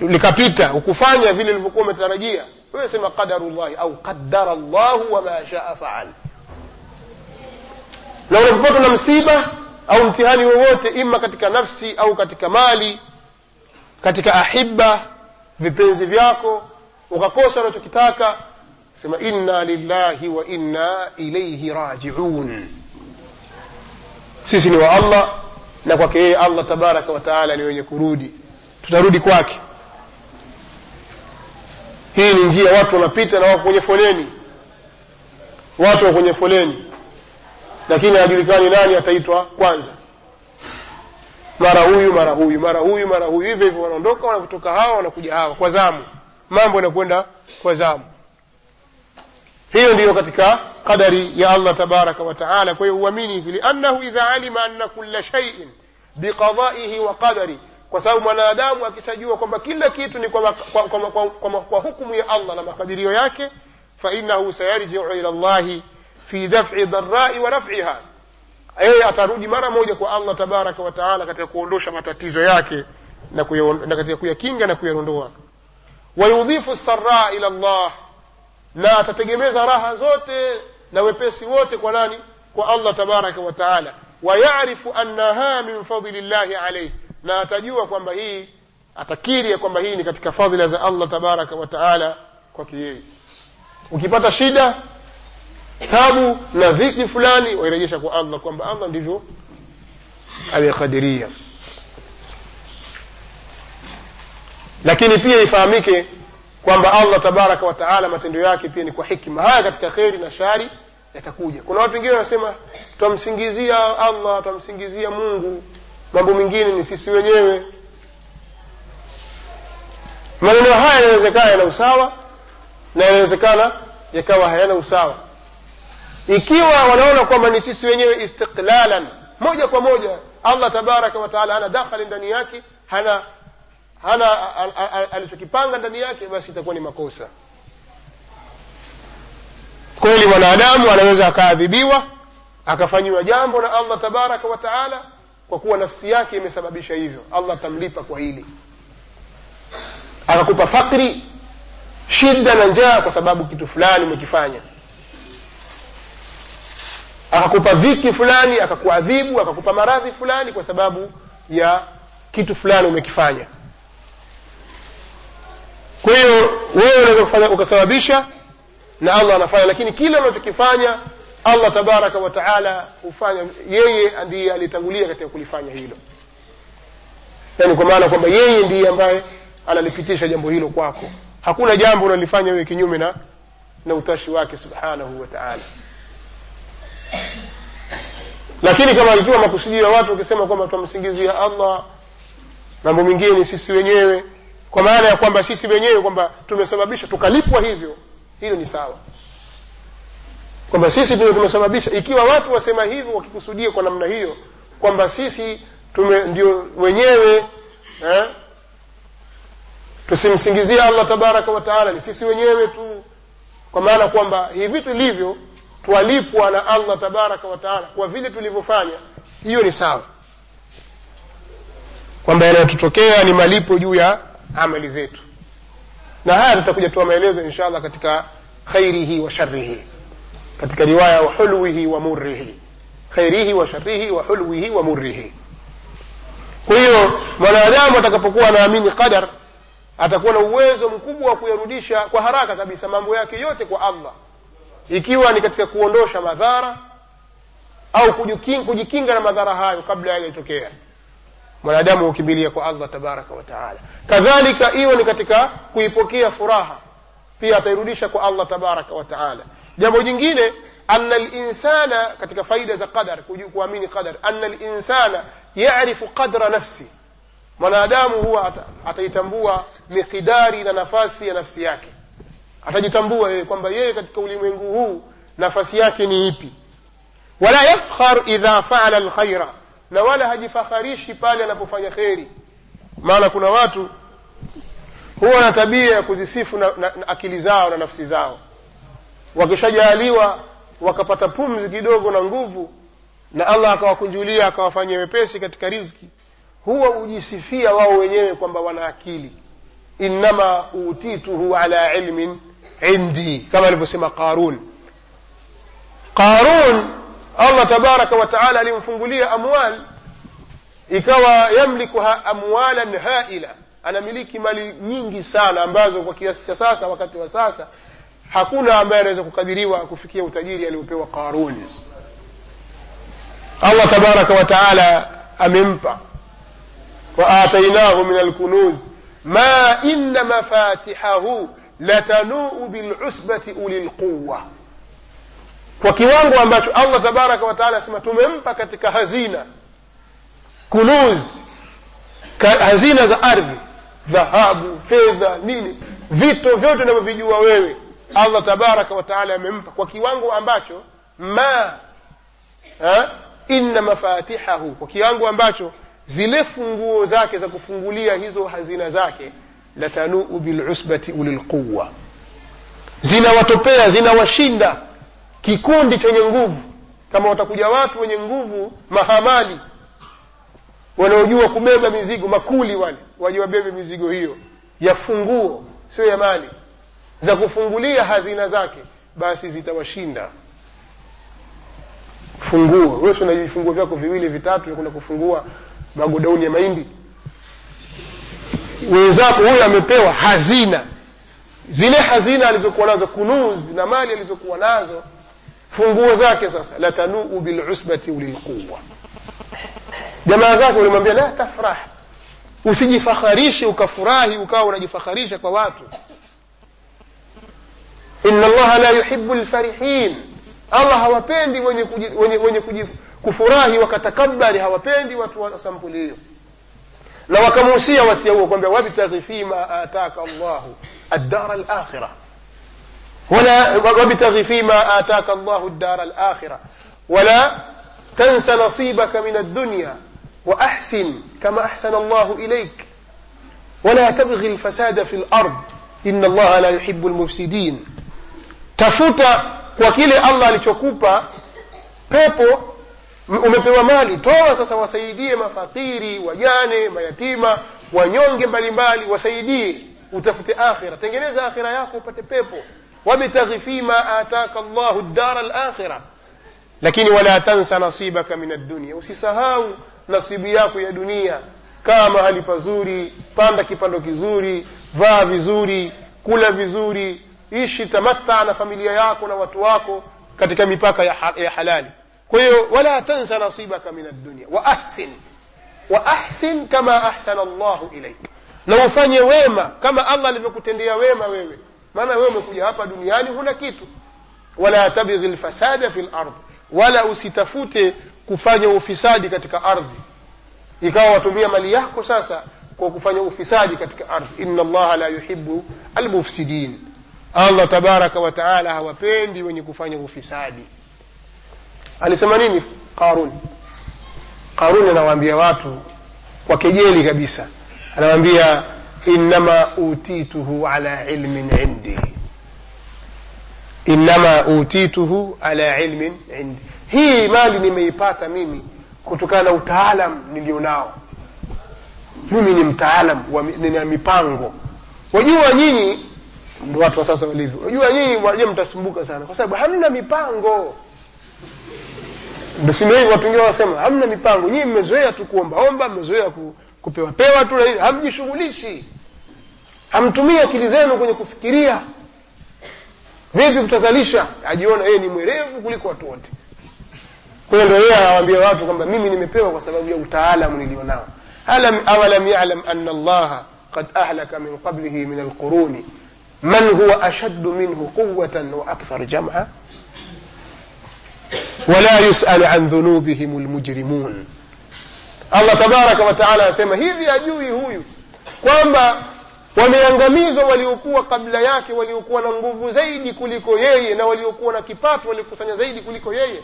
likapita ukufanya vile ulivyokuwa umetarajia wewe sema qadarullahi au qaddara llahu wama shaa faal. Na unapopatwa na msiba au mtihani wowote ima katika nafsi au katika mali katika ahiba vipenzi vyako ukakosa unachokitaka sema inna lillahi wa inna ilaihi rajiun. Sisi ni wa allah na kwake yeye allah tabaraka wataala ni wenye kurudi. Tutarudi kwake hii ni njia watu wanapita na wako kwenye foleni. Watu wako kwenye foleni. Lakini hajulikani nani ataitwa kwanza. Mara huyu mara huyu mara huyu mara huyu. Hivyo hivyo wanaondoka wanakutoka hawa wanakuja hawa. Kwa zamu. Mambo yanakwenda kwa zamu. Hiyo ndiyo katika qadari ya allah tabaraka wataala kwa hiyo uamini hivi liannahu idha alima anna kula shaiin biqadaihi wa qadari kwa sababu mwanadamu akishajua kwamba kila kitu ni kwa, kwa, kwa, kwa, kwa, kwa hukumu ya allah na makadirio yake fainahu sayarjiu ila llahi fi daf'i dharai wa raf'iha. Yeye atarudi mara moja kwa allah tabaraka wataala katika kuondosha matatizo yake na, na katika kuyakinga na kuyaondoa wayudhifu saraa ila llah na atategemeza raha zote na wepesi wote kwa nani? Kwa allah tabaraka wataala wayarifu annaha min fadli llahi alaihi na atajua kwamba hii atakiri ya kwamba hii ni katika fadhila za allah tabaraka wa taala kwake yeye. Ukipata shida tabu na dhiki fulani wairejesha kwa allah kwamba allah ndivyo amekadiria lakini pia ifahamike kwamba allah tabaraka wa taala matendo yake pia ni kwa hikma. Haya katika kheri na shari yatakuja. Kuna watu wengine wanasema twamsingizia allah twamsingizia mungu mambo mengine ni sisi wenyewe. Maneno haya yanawezekana yana usawa na yanawezekana yakawa hayana usawa. Ikiwa wanaona kwamba ni sisi wenyewe istiqlalan moja kwa moja allah tabaraka wa taala hana dakhali ndani yake hana hana alichokipanga ndani yake basi itakuwa ni makosa. Kweli mwanadamu anaweza akaadhibiwa akafanyiwa jambo na allah tabaraka wa taala kwa kuwa nafsi yake imesababisha hivyo. Allah atamlipa kwa hili. Akakupa fakri shida na njaa kwa sababu kitu fulani umekifanya. Akakupa dhiki fulani akakuadhibu akakupa maradhi fulani kwa sababu ya kitu fulani umekifanya. Kwa hiyo wewe unaweza ukasababisha na allah anafanya lakini kile unachokifanya allah tabaraka wa taala hufanya yeye ndiye alitangulia katika kulifanya hilo. Yani kwa maana kwamba yeye ndiye ambaye analipitisha jambo hilo kwako. Hakuna jambo unalifanya wewe kinyume na na utashi wake subhanahu wa taala. Lakini kama ikiwa makusudio ya watu wakisema kwamba twamsingizia allah mambo mengine ni sisi wenyewe. Kwa maana ya kwamba sisi wenyewe kwamba tumesababisha tukalipwa hivyo hilo ni sawa kwamba sisi ndio tumesababisha ikiwa watu wasema hivyo wakikusudia kwa namna hiyo kwamba sisi tume ndio wenyewe eh? tusimsingizie allah tabaraka wataala ni sisi wenyewe tu. Kwa maana kwamba hivi vitu ilivyo twalipwa na allah tabaraka wataala kwa vile tulivyofanya hiyo ni sawa. Kwamba yanayotutokea ni malipo juu ya amali zetu. Na haya tutakuja toa maelezo insha katika khairihi wa sharihi katika riwaya wa hulwihi wa murrihi khairihi wa sharihi wa hulwihi wa murrihi. Kwa hiyo mwanadamu atakapokuwa anaamini qadar atakuwa na uwezo mkubwa wa kuyarudisha kwa haraka kabisa mambo yake yote kwa allah. Ikiwa ni katika kuondosha madhara au kujikinga, kujikinga na madhara hayo kabla yajatokea mwanadamu hukimbilia kwa allah tabaraka wataala kadhalika iwe ni katika kuipokea furaha pia atairudisha kwa allah tabaraka wa taala jambo jingine ana linsana katika faida za qadar kuamini qadar ana linsana yarifu qadra nafsi. Mwanadamu huwa ataitambua mikidari na nafasi ya nafsi yake. Atajitambua yeye kwamba yeye katika ulimwengu huu nafasi yake ni ipi. Wala yafkhar idha faala lkhaira na wala hajifakharishi pale anapofanya kheri. Maana kuna watu huwa na tabia ya kuzisifu na, na, na akili zao na nafsi zao wakishajaaliwa wakapata pumzi kidogo na nguvu na allah akawakunjulia akawafanyia wepesi katika riziki huwa hujisifia wao wenyewe kwamba wana akili. Innama utituhu ala ilmin indi kama alivyosema qarun. Qarun allah tabaraka wataala alimfungulia amwal ikawa yamliku ha amwalan haila. Anamiliki mali nyingi sana ambazo kwa kiasi cha sasa wakati wa sasa hakuna ambaye anaweza kukadiriwa kufikia utajiri aliopewa qaruni allah tabaraka wa taala amempa. Waatainahu min alkunuz ma inna mafatihahu latanuu bilusbati uli lquwa kwa kiwango ambacho allah tabaraka wataala asema tumempa katika hazina kunuz hazina za ardhi dhahabu fedha nini vito vyote unavyovijua wewe allah tabaraka wataala amempa kwa kiwango ambacho ma ha? inna mafatihahu kwa kiwango ambacho zile funguo zake za kufungulia hizo hazina zake latanuu bilusbati ulilquwa zinawatopea zinawashinda kikundi chenye nguvu kama watakuja watu wenye nguvu mahamali wanaojua kubeba mizigo makuli wale waje wabebe mizigo hiyo ya funguo sio ya mali za kufungulia hazina zake basi zitawashinda. Funguo. Wewe vifunguo vyako viwili vitatu kuna kufungua magodauni ya mahindi? Wenzako huyo amepewa hazina. Zile hazina alizokuwa nazo kunuz na mali alizokuwa nazo. Funguo zake sasa latanuu bilusbati ulilquwa jamaa zake walimwambia la tafrah. Usijifakharishe ukafurahi ukawa unajifakharisha kwa watu ina allaha la yuhibu lfarihin allah hawapendi wenye, kuji, wenye, wenye kuji, kufurahi wakatakabari hawapendi watu wa sampuli hiyo na wakamuhusia wasia huo kwamba wabtaghi fima ataka llahu addara alakhira ولا وابتغ فيما آتاك الله الدار الآخرة ولا تنس نصيبك من الدنيا وأحسن كما أحسن الله إليك ولا تبغي الفساد في الأرض إن الله لا يحب المفسدين tafuta kwa kile allah alichokupa pepo umepewa mali toa sasa wasaidie mafakiri wajane mayatima wanyonge mbalimbali wasaidie utafute akhira. Tengeneza akhira yako upate pepo. Wabtaghi fima ataka llahu dara lakhira lakini wala tansa nasibaka min addunia usisahau nasibu yako ya dunia. Kaa mahali pazuri panda kipando kizuri vaa vizuri kula vizuri ishi tamatta na familia yako na watu wako katika mipaka ya, ya halali. Kwa hiyo wala tansa nasibaka min addunia wa ahsin. Wa ahsin kama ahsana Allah ilaik na ufanye wema kama allah alivyokutendea wema wewe. Maana wewe umekuja hapa duniani huna kitu. Wala tabghi lfasada fi lard wala usitafute kufanya ufisadi katika ardhi. Ikawa watumia mali yako sasa kwa kufanya ufisadi katika ardhi. Inna allaha la yuhibu almufsidin allah tabaraka wataala hawapendi wenye kufanya ufisadi. Alisema nini qarun? Qarun anawaambia watu kwa kejeli kabisa. Anawaambia innama utituhu ala ilmin indi. Innama utituhu ala ilmin indi. Hii mali nimeipata mimi kutokana na utaalam nilionao. Mimi ni mtaalam nina mipango. Wajua nyinyi ndo watu wa sasa walivyo. Unajua nyinyi wajua mtasumbuka sana. Kwa sababu hamna mipango. Ndio sio hivyo watu wengine wanasema hamna mipango. Nyinyi mmezoea tu kuombaomba mmezoea ku, kupewa pewa tu na nini hamjishughulishi. Hamtumii akili zenu kwenye kufikiria. Vipi mtazalisha. ajiona yeye ni mwerevu kuliko watu wote. Kwa ndo yeye anawaambia watu kwamba mimi nimepewa kwa sababu ya utaalamu nilionao. Awalam yalam anna allaha qad ahlaka min qablihi min alquruni man huwa ashaddu minhu quwatan wa akthar jam'a wala yusalu an dhunubihim lmujrimun allah tabaraka wataala anasema hivi ajui huyu kwamba wameangamizwa waliokuwa kabla yake waliokuwa na nguvu zaidi kuliko yeye na waliokuwa na kipato waliokusanya zaidi kuliko yeye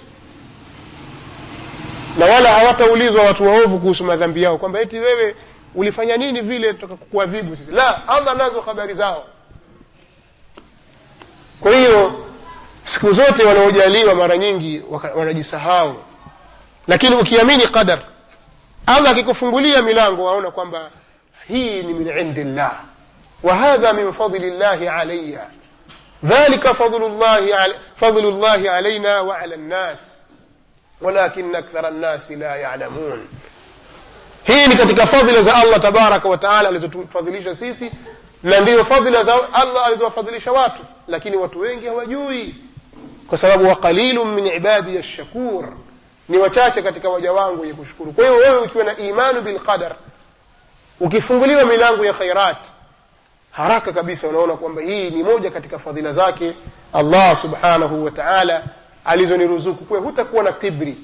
na wala hawataulizwa watu waovu kuhusu madhambi yao kwamba eti wewe ulifanya nini vile toka kuadhibu sisi. La allah nazo habari zao kwa hiyo siku zote wanaojaliwa mara nyingi wanajisahau. Lakini ukiamini qadar allah akikufungulia milango waona kwamba hii ni min indillah wa hadha min fadli llahi alayya. Dhalika fadlu llahi alayna wa ala nnas walakin akthara nnasi la yalamun. Hii ni katika fadhila za allah tabaraka wataala alizotufadhilisha sisi na ndiyo fadhila za allah alizowafadhilisha watu lakini watu wengi hawajui. Kwa sababu waqalilu min ibadi shakur ni wachache katika waja wangu wenye kushukuru. Kwa hiyo wewe ukiwa na imanu bilqadar ukifunguliwa milango ya khairat haraka kabisa unaona kwamba hii ni moja katika fadhila zake allah subhanahu wa taala alizoniruzuku. Kwe hutakuwa na kibri.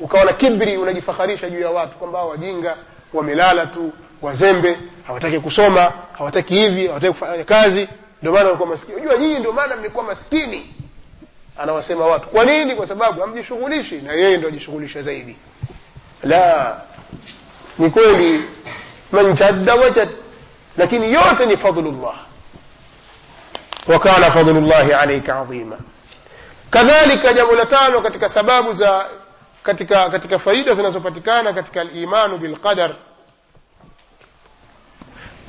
Ukawa na kibri unajifaharisha juu ya watu kwamba wajinga wamelala tu wazembe hawataki kusoma hawataki hivi hawataki kufanya kazi ndio maana walikuwa maskini unajua nyinyi ndio maana mmekuwa maskini anawasema watu kwa nini kwa sababu hamjishughulishi na yeye ndio ajishughulisha zaidi la ni kweli man jadda wajad lakini yote ni fadlullah wa kana fadlullahi alayka adhima kadhalika jambo la tano katika sababu za katika katika faida zinazopatikana katika al-imanu bil qadar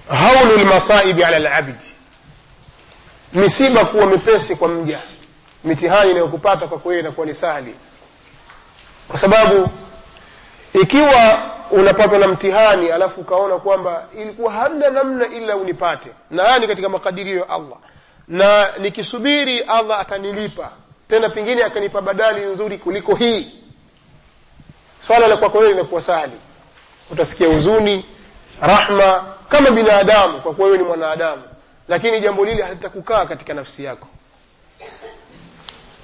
haulu lmasaibi ala labdi misiba kuwa mipesi kwa mja. Mitihani inayokupata kwa kweli inakuwa ni sahli kwa sababu ikiwa unapatwa na mtihani alafu ukaona kwamba ilikuwa hamna namna ila unipate na haya ni katika makadirio ya allah na nikisubiri allah atanilipa tena pengine akanipa badali nzuri kuliko hii swala la kwako wewe linakuwa sahli utasikia huzuni rahma kama binadamu kwa kuwa wewe ni mwanadamu lakini jambo lile halitakukaa katika nafsi yako.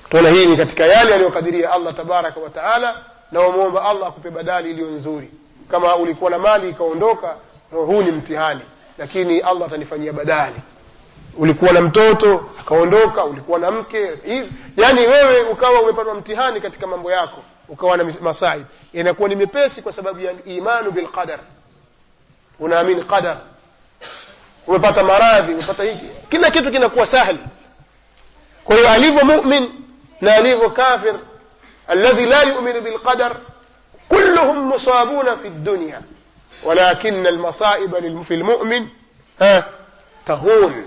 Tuona hii ni katika yale aliyokadiria allah tabaraka wa taala na wamwomba allah akupe badali iliyo nzuri. Kama ulikuwa na mali ikaondoka huu ni mtihani. Lakini allah atanifanyia badali. Ulikuwa na mtoto akaondoka ulikuwa na mke hivi. Yani wewe ukawa umepatwa mtihani katika mambo yako ukawa na masaib. Inakuwa ni mepesi kwa sababu ya imanu bilqadar unaamini qadar umepata maradhi umepata hiki kila kitu kinakuwa sahli kwa hiyo alivyo mumin na alivyo kafir alladhi la yuminu bilqadar kulluhum musabuna fi dunya ولكن المصائب في المؤمن ها تهون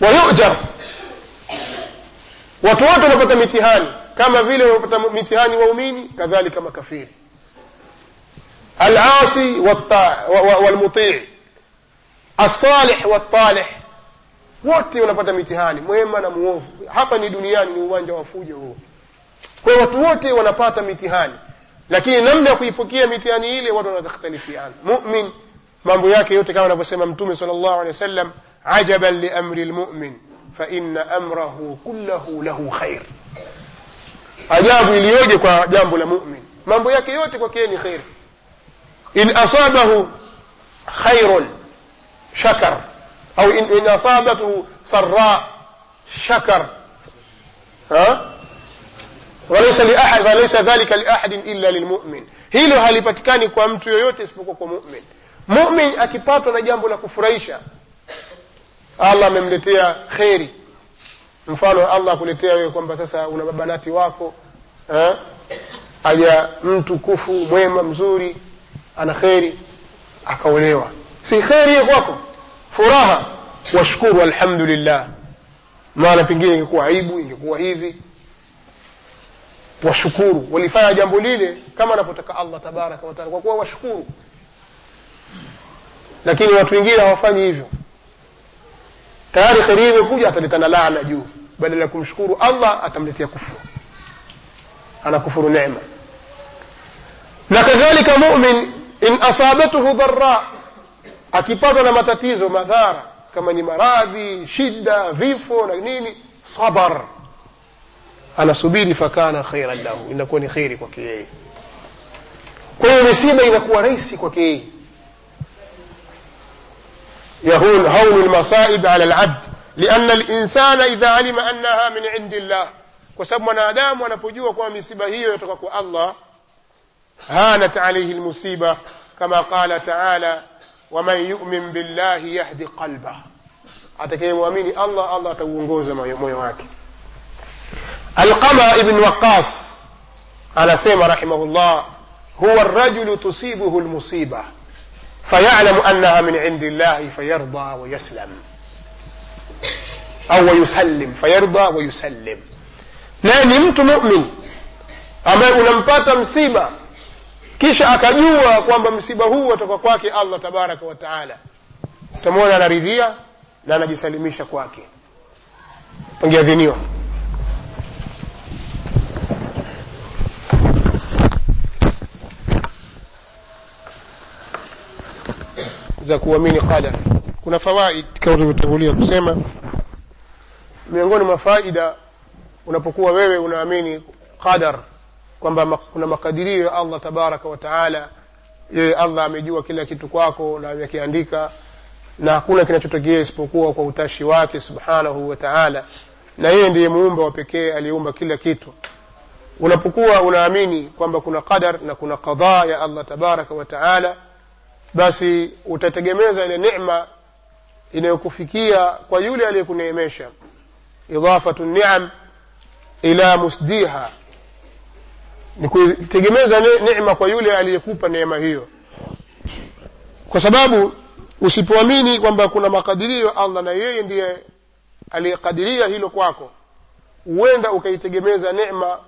ويؤجر watu wote wanapata mitihani kama vile wanapata mitihani waumini kadhalika makafiri العاصي والمطيع asalih watalih wote wanapata mitihani mwema na muovu. Hapa ni duniani ni uwanja wa fujo huo. Kwa watu wote wanapata mitihani. Lakini namna ya kuipokea mitihani ile watu wanakhtalifiana mu'min mambo yake yote kama anavyosema mtume sallallahu alaihi wasallam ajaban li amri almu'min fa inna amrahu kullahu lahu khair. Ajabu iliyoje kwa jambo la mu'min. Mambo yake yote kwake ni khair. In asabahu khairun. shakar au in, in asabathu sarra shakar ha وليس لأحد وليس ذلك لأحد إلا للمؤمن hilo halipatikani kwa mtu yoyote isipokuwa kwa mumin mumin akipatwa na jambo la kufurahisha allah amemletea kheri mfano allah akuletea wewe kwamba sasa una mabanati wako eh? aja mtu kufu mwema mzuri ana kheri akaolewa Si kheri kwako furaha washukuru alhamdulillah maana pengine ingekuwa aibu ingekuwa hivi washukuru walifanya jambo lile kama anavyotaka allah tabaraka wataala kwa kuwa washukuru lakini watu wengine hawafanyi hivyo tayari kheri imekuja ataleta na laana juu badala ya kumshukuru allah atamletea kufuru anakufuru neema na kadhalika mumin in asabathu dhara akipatwa na matatizo madhara kama ni maradhi shida vifo na nini sabar anasubiri fakana khairan lahu inakuwa ni kheri kwake yeye kwa hiyo misiba inakuwa rahisi kwake yeye يهون هون المصائب على العبد لأن الإنسان إذا علم أنها من عند الله وسبب mwanadamu anapojua kwamba misiba hiyo yatoka kwa Allah هانت عليه المصيبة كما قال تعالى ومن يؤمن بالله يهدي قلبه. اتكي مؤمن الله الله تغونغوز مويو wake القما ابن وقاص على سيما رحمه الله هو الرجل تصيبه المصيبة فيعلم أنها من عند الله فيرضى ويسلم. أو يسلم فيرضى ويسلم. نعم، لا نمت مؤمن. أما أنم بات مصيبة kisha akajua kwamba msiba huu watoka kwake allah tabaraka wataala utamwona anaridhia na anajisalimisha kwake. Pangeadhiniwa za kuamini qadar. Kuna fawaid kama tulivyotangulia kusema. Miongoni mwa faida unapokuwa wewe unaamini qadar kwamba kuna makadirio ya allah tabaraka wa taala. Yeye allah amejua kila kitu kwako na amekiandika na hakuna kinachotokea isipokuwa kwa utashi wake subhanahu wa taala. Na yeye ndiye muumba wa pekee aliyeumba kila kitu. Unapokuwa unaamini kwamba kuna qadar na kuna qadhaa ya allah tabaraka wa taala basi utategemeza ile nema inayokufikia kwa yule aliyekuneemesha. Idafatu niam ila musdiha ni kuitegemeza ne- neema kwa yule aliyekupa neema hiyo. Kwa sababu usipoamini kwamba kuna makadirio ya allah na yeye ndiye aliyekadiria hilo kwako huenda ukaitegemeza neema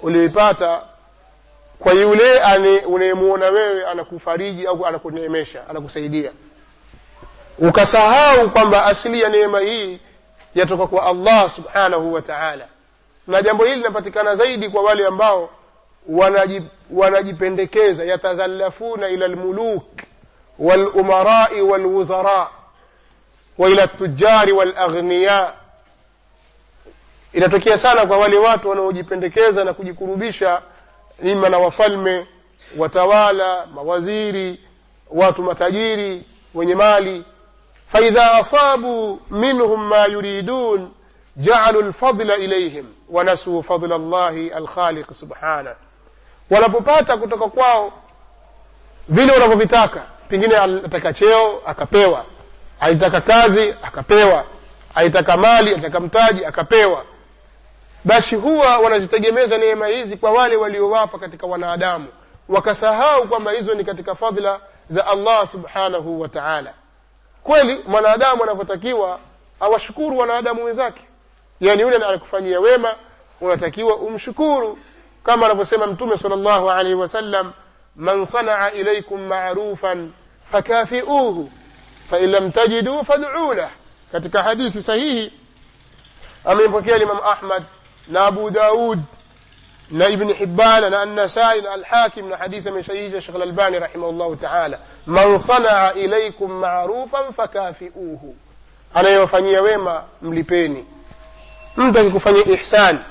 uliyoipata kwa yule unayemuona wewe anakufariji au anakuneemesha anakusaidia. Ukasahau kwamba asili ya neema hii yatoka kwa allah subhanahu wa taala. Na jambo hili linapatikana zaidi kwa wale ambao wanaji- wanajipendekeza yatazallafuna ila almuluk walumarai walwuzara wa ila tujari walaghniya. Inatokea sana kwa wale watu wanaojipendekeza na kujikurubisha ima na wafalme watawala mawaziri watu matajiri wenye mali. Faidha asabu minhum ma yuridun jaalu lfadla ilaihim wanasuu fadla llahi alkhaliq subhanah wanapopata kutoka kwao vile wanavyovitaka pengine anataka cheo akapewa. Alitaka kazi akapewa. Alitaka mali alitaka mtaji akapewa. Basi huwa wanazitegemeza neema hizi kwa wale waliowapa katika wanadamu. Wakasahau kwamba hizo ni katika fadhila za allah subhanahu wa taala. Kweli mwanadamu anavyotakiwa awashukuru wanadamu wenzake. Yani yule anakufanyia wema unatakiwa umshukuru كما رفسم أمتم صلى الله عليه وسلم من صنع إليكم معروفا فكافئوه فإن لم تجدوا فادعوا له. كتك حديث صحيح. أما يبكي الإمام أحمد نابو داود نابن حبان نأن سائل الحاكم حديث من شهيد الشيخ الألباني رحمه الله تعالى. من صنع إليكم معروفا فكافئوه. أنا يوفني ويما مليبيني. من كفني إحسان.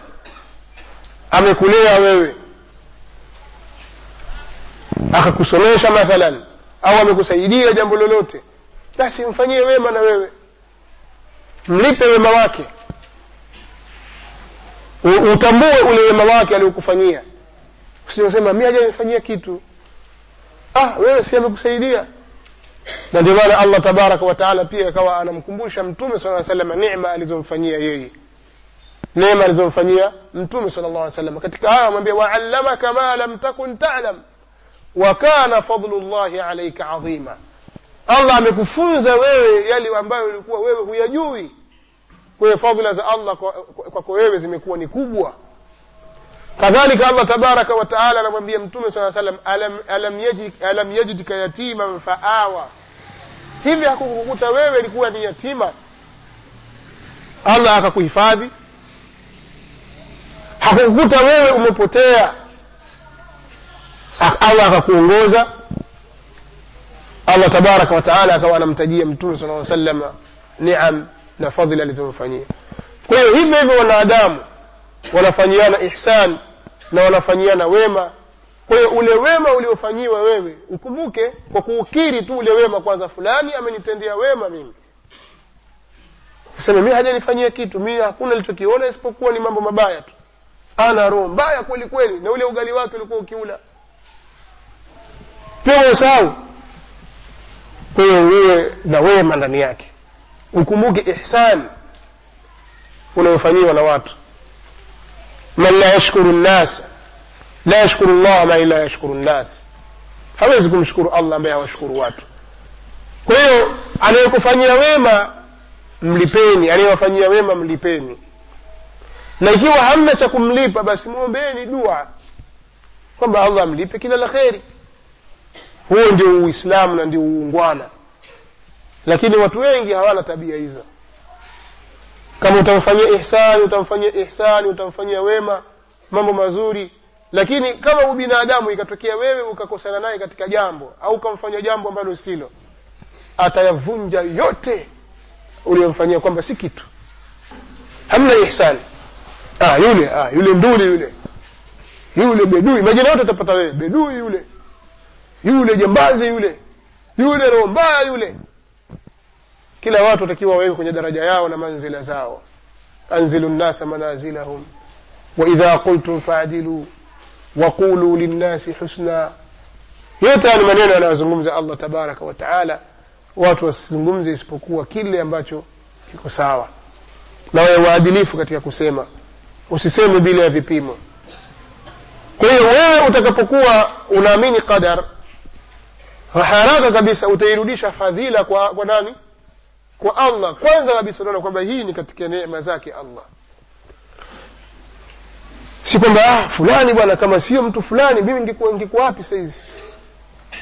Amekulea wewe. Akakusomesha mathalan. Au amekusaidia jambo lolote. Basi mfanyie wema na wewe. Mlipe wema wake. Utambue ule wema wake aliokufanyia. Usiosema mi hajanifanyia kitu. Ah wewe si amekusaidia. Na ndio maana allah tabaraka wataala pia akawa anamkumbusha mtume sala salama nema alizomfanyia yeye neema alizomfanyia mtume sala llah salam katika haya amwambia waallamaka ma lam takun talam wa kana fadlu llahi alaika adhima allah amekufunza wewe yale ambayo ulikuwa wewe huyajui. Kwa hiyo fadhila za allah kwako kwa, kwa, kwa wewe zimekuwa ni kubwa. Kadhalika allah tabaraka wataala anamwambia mtume saa salam alam, alam, yajid, alam yajidka yatiman faawa. Hivi hakukukuta wewe ilikuwa ni yatima? Allah akakuhifadhi hakukukuta wewe umepotea. Allah akakuongoza. Allah tabaraka wataala akawa anamtajia mtume sala salama niam na fadhili alizomfanyia. Kwa hiyo hivyo hivyo wanadamu wanafanyiana ihsan na wanafanyiana wema. Kwa hiyo ule wema uliofanyiwa wewe ukumbuke kwa kuukiri tu ule wema kwanza fulani amenitendea wema mimi. Useme mi hajanifanyia kitu mi hakuna nilichokiona isipokuwa ni mambo mabaya tu ana roho mbaya kweli kweli na ule ugali wake ulikuwa ukiula. Pia usahau. Kwa uwe na wema ndani yake. Ukumbuke ihsan unayofanyiwa na watu. Man la yashkuru nnas la yashkuru llah man la yashkuru nnas hawezi kumshukuru allah ambaye hawashukuru watu. Kwa hiyo anayekufanyia wema mlipeni. Anayewafanyia wema mlipeni na ikiwa hamna cha kumlipa basi mwombeni dua kwamba allah amlipe kila la kheri. Huo ndio uislamu na ndio uungwana. Lakini watu wengi hawana tabia hizo. Kama utamfanyia ihsani utamfanyia ihsani utamfanyia wema mambo mazuri. Lakini kama ubinadamu ikatokea wewe ukakosana naye katika jambo au ukamfanyia jambo ambalo silo atayavunja yote uliyomfanyia kwamba si kitu. Hamna ihsani ah, yule ah, yule nduli yule. Yule bedui majina yote utapata wewe bedui yule. Yule jambazi yule. Yule roho mbaya yule. Kila watu watakiwa wawekwe kwenye daraja yao na manzila zao. Anzilu nnasa manazilahum. Waidha qultum faadilu waqulu linnasi husna. Yote haya ni maneno yanayozungumza allah tabaraka wa taala. Watu wasizungumze isipokuwa kile ambacho kiko sawa. Na wawe waadilifu katika kusema usiseme bila ya vipimo. Kwa hiyo wewe utakapokuwa unaamini qadar haraka kabisa utairudisha fadhila kwa, kwa nani? Kwa allah. Kwanza kabisa unaona kwamba hii ni katika neema zake allah. Si kwamba ah, fulani bwana kama sio mtu fulani mimi ngekuwa ngekuwa wapi sahizi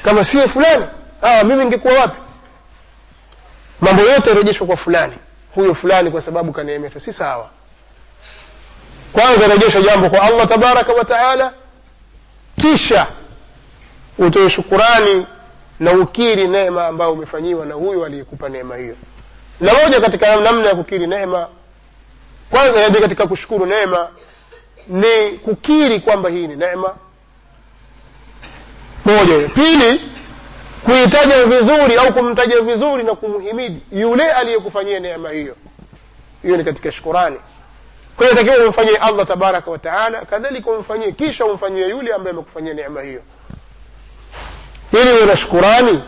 kama sio fulani ah, mimi ngekuwa wapi? Mambo yote yarejeshwa kwa fulani. Huyo fulani kwa sababu kaneemeshwa si sawa kwanza rejesha jambo kwa allah tabaraka wa taala kisha utoe shukurani na ukiri neema ambayo umefanyiwa na huyo aliyekupa neema hiyo. Na moja katika namna ya kukiri neema kwanza yaje katika kushukuru neema ni kukiri kwamba hii ni neema. Moja. Pili kuitaja vizuri au kumtaja vizuri na kumhimidi yule aliyekufanyia neema hiyo. Hiyo ni katika shukurani kwa hiyo takiwa umfanyie allah tabaraka wa taala kadhalika umfanyie kisha umfanyie yule ambaye amekufanyia neema hiyo. Ili uwe na shukurani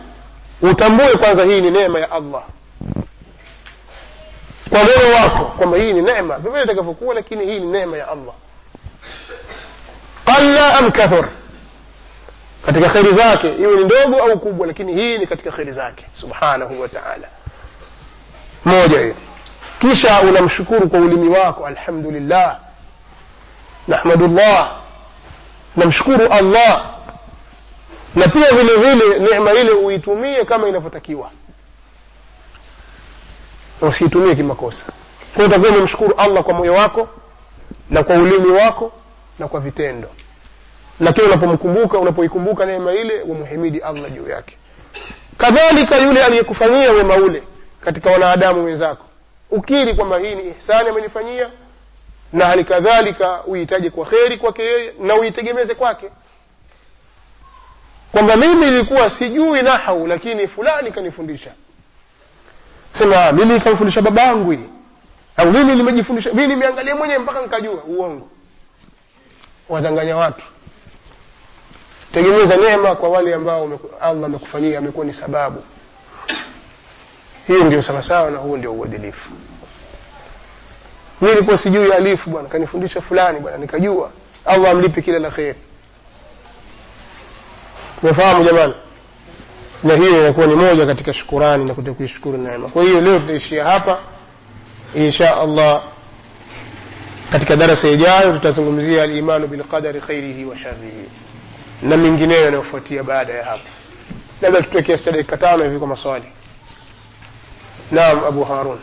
utambue kwanza hii ni neema ya allah. Kwa moyo wako kwamba hii ni neema vivile itakavyokuwa lakini hii ni neema ya allah. Qalla am kathur. Katika kheri zake iwe ni ndogo au kubwa lakini hii ni katika kheri zake. Subhanahu wa moja hiyo kisha unamshukuru kwa ulimi wako alhamdulillah. Nahmadullah. Namshukuru allah. Na pia vile vile neema ile uitumie kama inavyotakiwa. Usiitumie kimakosa. Kwa utakuwa umemshukuru allah kwa moyo wako na kwa ulimi wako na kwa vitendo. Lakini unapomkumbuka unapoikumbuka neema ile umhimidi allah juu yake. Kadhalika yule aliyekufanyia wema ule katika wanadamu wenzako ukiri kwamba hii ni ihsani amenifanyia na hali kadhalika uitaje kwa kheri kwake yeye na uitegemeze kwake. Kwamba mimi ilikuwa sijui nahau lakini fulani kanifundisha. Sema mimi kamfundisha babangu au mimi nimejifundisha mimi nimeangalia mwenyewe mpaka nikajua. Uongo. Wadanganya watu. Tegemeza neema kwa wale ambao allah amekufanyia amekuwa ni sababu hiyo ndio sawasawa na huo ndio uadilifu. Nilikuwa sijui alifu bwana kanifundisha fulani bwana nikajua allah amlipe kila la kheri. Tumefahamu jamani? Na hiyo inakuwa ni moja katika shukurani na kuta kuishukuru neema. Kwa hiyo leo tutaishia hapa. Insha allah katika darasa ijayo tutazungumzia alimanu bilqadari khairihi wa sharihi na mengineyo yanayofuatia baada ya hapo. Labda tutoe kiasi dakika tano hivi kwa maswali naam abu harun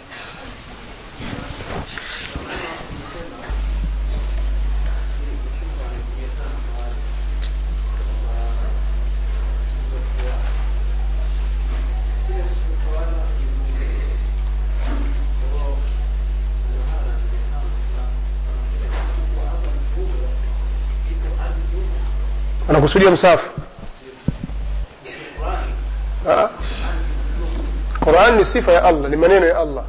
anakusudia msafu Ah. Qur'an ni sifa ya Allah, ni maneno ya Allah.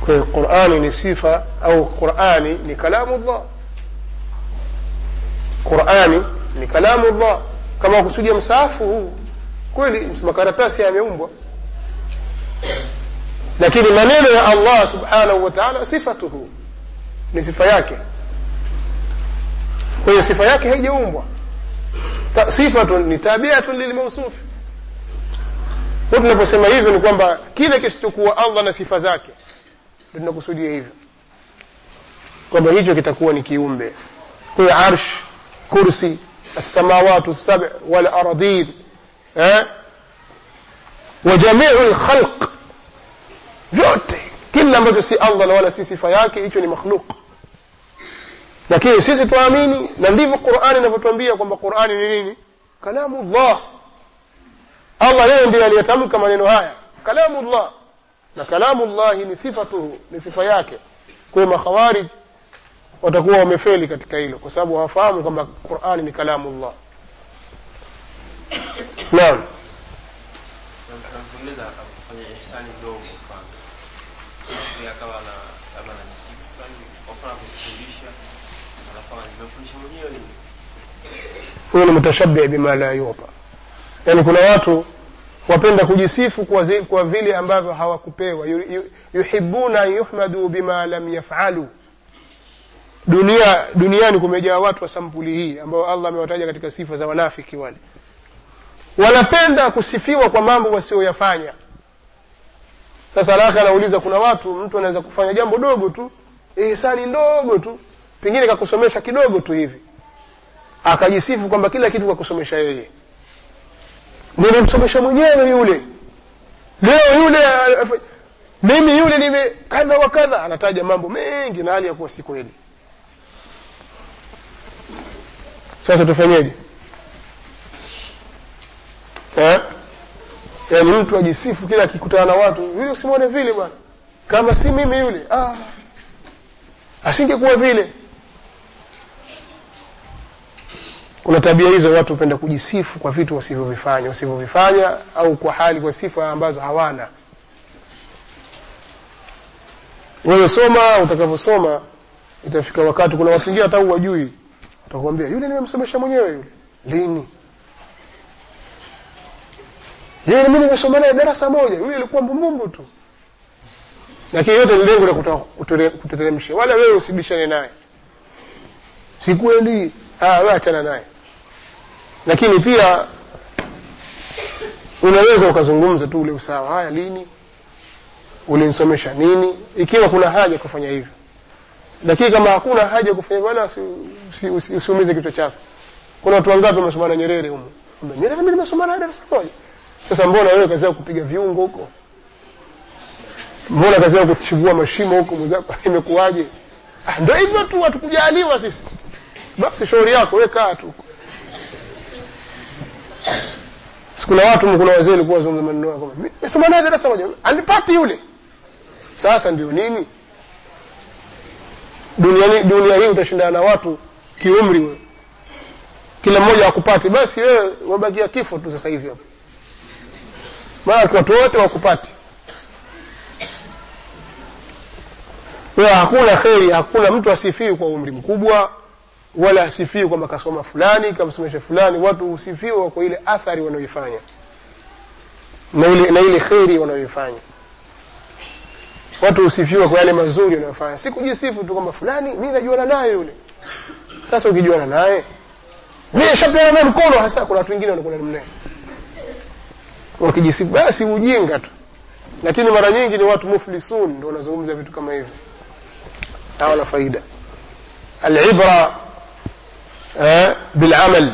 Kwa hiyo Qur'ani ni sifa au Qur'ani ni kalamu Allah. Qur'ani ni kalamu Allah. Kama kusudia msaafu huu kweli makaratasi yameumbwa, lakini maneno ya Allah subhanahu wa ta'ala sifatuhu, ni sifa yake. Kwa hiyo sifa yake haijaumbwa sifatun ni tabiatun lilmausufi kwa tunaposema hivyo ni kwamba kile kisichokuwa allah na sifa zake ndo tunakusudia hivyo kwamba hicho kitakuwa ni kiumbe kwa arsh kursi السماوات السبع والأراضين eh? وجميع الخلق vyote kila ambacho si allah na wala si sifa yake hicho ni makhluk lakini sisi tuamini na ndivyo qurani inavyotuambia kwamba qurani ni nini kalamu llah allah yeye ndiye aliyetamka maneno haya kalamu llah na kalamu llahi ni sifatuhu ni sifa yake. Kwa hiyo makhawarij watakuwa wamefeli katika hilo kwa sababu hawafahamu kwamba qurani ni kalamullah naam. Tunaweza kufanya ihsani ndogo kwanza. Ili akawa na labda na misifu fulani kwa mfano kufundisha. Alafu nimefundisha mwenyewe nini? Huyo ni mutashabih bima la yuta yaani kuna watu wapenda kujisifu kwa, zi, kwa vile ambavyo hawakupewa. Yu- yu- yuhibuna an yuhmadu bima lam yafalu. Dunia duniani kumejaa watu wa sampuli hii ambao allah amewataja katika sifa za wanafiki wale. Wanapenda kusifiwa kwa mambo wasioyafanya sasa laka anauliza kuna watu mtu anaweza kufanya jambo dogo tu ihsani ndogo tu pengine kakusomesha kidogo tu hivi. Akajisifu kwamba kila kitu kakusomesha yeye nilimsomesha mwenyewe yule. Leo yule mimi yule nime kadha wa kadha. Anataja mambo mengi na hali ya kuwa si kweli. Sasa tufanyeje? Eh? yaani mtu ajisifu kila akikutana na watu yule usimwone vile bwana. Kama si mimi yule. Ah. asingekuwa vile kuna tabia hizo watu hupenda kujisifu kwa vitu wasivyovifanya wasivyovifanya au kwa hali kwa sifa ambazo hawana. Wewe soma utakavyosoma itafika wakati kuna watu wengine hata wajui utakwambia yule nimemsomesha mwenyewe yule. Lini? Yule mimi nimesoma naye darasa moja yule alikuwa mbumbumbu tu. Lakini yote ni lengo la kuteremsha. Wala wewe usibishane naye. Sikweli. ah achana naye lakini pia unaweza ukazungumza tu ule usawa haya lini? Ulinsomesha nini? Ikiwa kuna haja kufanya hivyo. Lakini kama hakuna haja kufanya usi- usiumize kichwa chako. Kuna watu wangapi wamesomana nyerere humo nyerere mimi nimesomana darasa moja. Sasa mbona wewe kazi kupiga viungo huko? Mbona kazi kuchivua mashimo huko mwenzako? Imekuwaje? Ah, ndio hivyo tu hatukujaliwa sisi. Basi shauri yako we kaa tu sikuna watu kuna wazee walikuwa wazungumza maneno yako "Mimi nimesoma naye darasa moja alipati yule. Sasa ndio nini? Dunia, dunia hii utashindana na watu kiumri wewe. Kila mmoja akupati basi wewe wabakia kifo tu sasa hivi hapo maana watu wote wakupati. Wewe hakuna kheri hakuna mtu asifiwi kwa umri mkubwa wala asifiwe kwamba kasoma fulani kamsomesha fulani. Watu husifiwa kwa ile athari wanayoifanya na ile, na ile kheri wanayoifanya. Watu husifiwa kwa yale mazuri wanayofanya. Si kujisifu tu kwamba fulani mi najuana naye yule. Sasa ukijuana naye mi shapeana naye mkono hasa kuna watu wengine wanakuwa namna wakijisifu basi ujinga tu. Lakini mara nyingi ni watu muflisun ndio wanazungumza vitu kama hivyo hawana faida. Alibra eh, bilamal.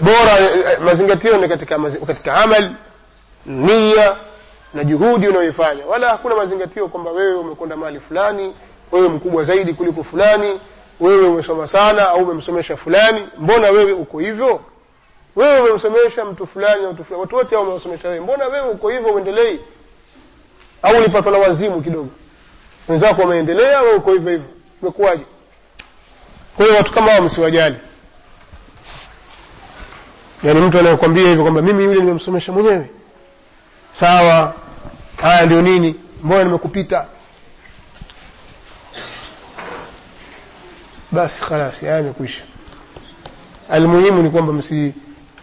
Bora eh, mazingatio ni katika, katika amal nia na juhudi unayoifanya. Wala hakuna mazingatio kwamba wewe umekwenda mahali fulani wewe mkubwa zaidi kuliko fulani wewe umesoma sana au umemsomesha fulani. Mbona wewe uko hivyo? Wewe umemsomesha mtu fulani mtu fulani. Watu wote umewasomesha wewe. Mbona wewe uko hivyo uendelei? Au ulipatwa na wazimu kidogo. Wenzako wameendelea wewe uko hivyo hivyo. Umekuwaje kwa hiyo watu kama hao msiwajali. Yaani mtu anayekwambia hivyo kwamba mimi yule nimemsomesha mwenyewe. Sawa haya ndio nini? Mbona nimekupita? Basi khalas haya imekwisha almuhimu ni kwamba msi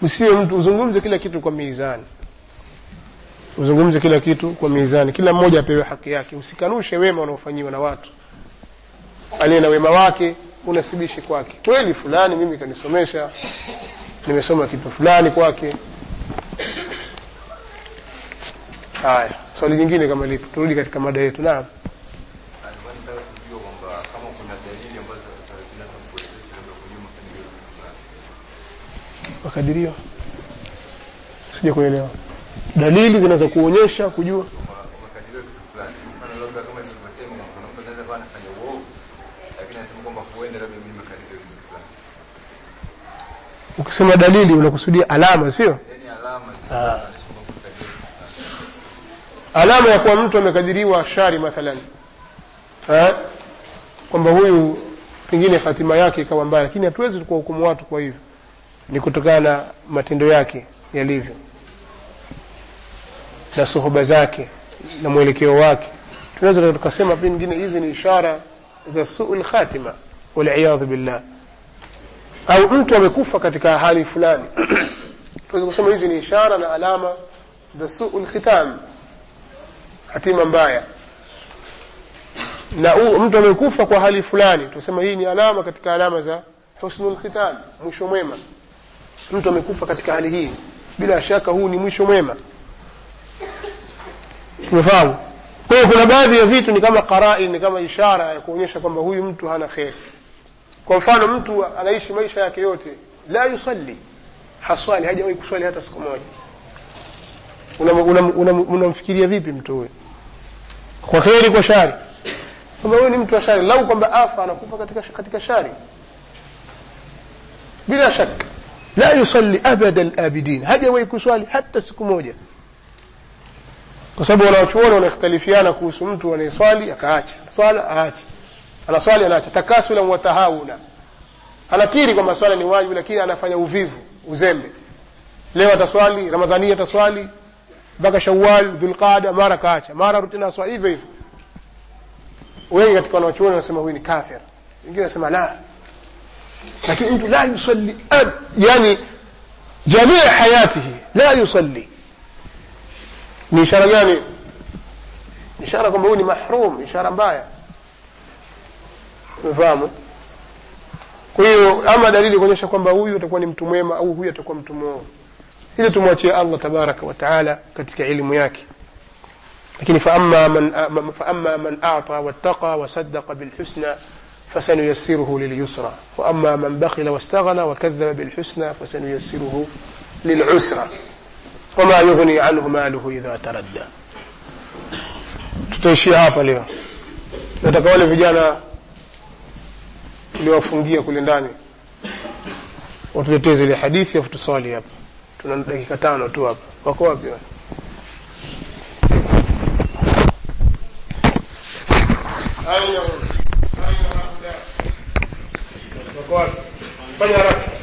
msiwe mtu uzungumze kila kitu kwa mizani. Uzungumze kila kitu kwa mizani. Kila mmoja apewe haki yake. Usikanushe wema unaofanyiwa na watu. Aliye na wema wake unasibishi kwake. Kweli fulani mimi kanisomesha nimesoma kitu fulani kwake. Haya swali jingine kama lipo. Turudi katika mada yetu. Naam. Makadirio sija kuelewa. Dalili zinaweza kuonyesha kujua Kwamba makadirio ya kitu fulani. Mfano labda kama nilivyosema, kuna mtu anaweza kuwa anafanya uovu, lakini anasema kwamba huenda labda mimi makadirio ya kitu fulani. Ukisema dalili unakusudia alama sio? Yaani alama ya fulani. alama ya kuwa mtu amekadiriwa shari mathalan. Eh? kwamba huyu pengine hatima yake ikawa mbaya lakini hatuwezi kuwahukumu watu kwa hivyo. Ni kutokana na matendo yake yalivyo. Na suhuba zake na mwelekeo wake. Tunaweza tukasema pengine hizi ni ishara za suu lkhatima waliyadhu billah au mtu amekufa katika hali fulani. Tunaweza kusema hizi ni ishara na alama za suul khitam hatima mbaya. Na u, mtu amekufa kwa hali fulani tunasema hii ni alama katika alama za husnul khitam mwisho mwema. Mtu amekufa katika hali hii bila shaka huu ni mwisho mwema. Umefahamu kwa hiyo kuna baadhi ya vitu ni kama qarain ni kama ishara ya kuonyesha kwamba huyu mtu hana kheri kwa mfano mtu anaishi maisha yake yote la yusalli haswali hajawahi kuswali hata siku moja. Unamfikiria una, una, una, vipi mtu huyo? Kwa kheri kwa shari. Kwamba huyu ni mtu wa shari lau kwamba afa anakufa katika, katika shari. Bila shaka la yusalli abada labidin hajawahi kuswali hata siku moja. Kwa sababu wanawachuoni wanakhtalifiana kuhusu mtu anayeswali akaacha. Swala aache anaswali anaacha takasula watahawuna anakiri kwamba swala ni wajibu lakini anafanya uvivu uzembe. Leo ataswali ramadhania ataswali mpaka shawal dhulqada mara kaacha. Mara rutina swali hivyo hivyo. Wengi katika wanawachuoni wanasema huyu ni kafir. Wengine wanasema la. Lakini mtu la yusalli yani jamii hayatihi la yusalli. Ni ishara gani? Ishara kwamba huyu ni mahrum ishara mbaya umefahamu kwa hiyo ama dalili kuonyesha kwamba huyu atakuwa ni mtu mwema au huyu atakuwa mtu mwovu ili tumwachie allah tabaraka wa taala katika elimu yake lakini faama man, faama man ata wattaqa wasaddaqa bilhusna فسنيسره لليسرى وأما من بخل واستغنى وكذب بالحسنى فسنيسره للعسرى وما يغني عنه ماله إذا تردى tutaishia hapa leo nataka wale vijana tuliowafungia kule ndani. Watuletee zile hadithi afu tuswali hapa. Tuna dakika tano tu hapa. Wako wapi wako fanya haraka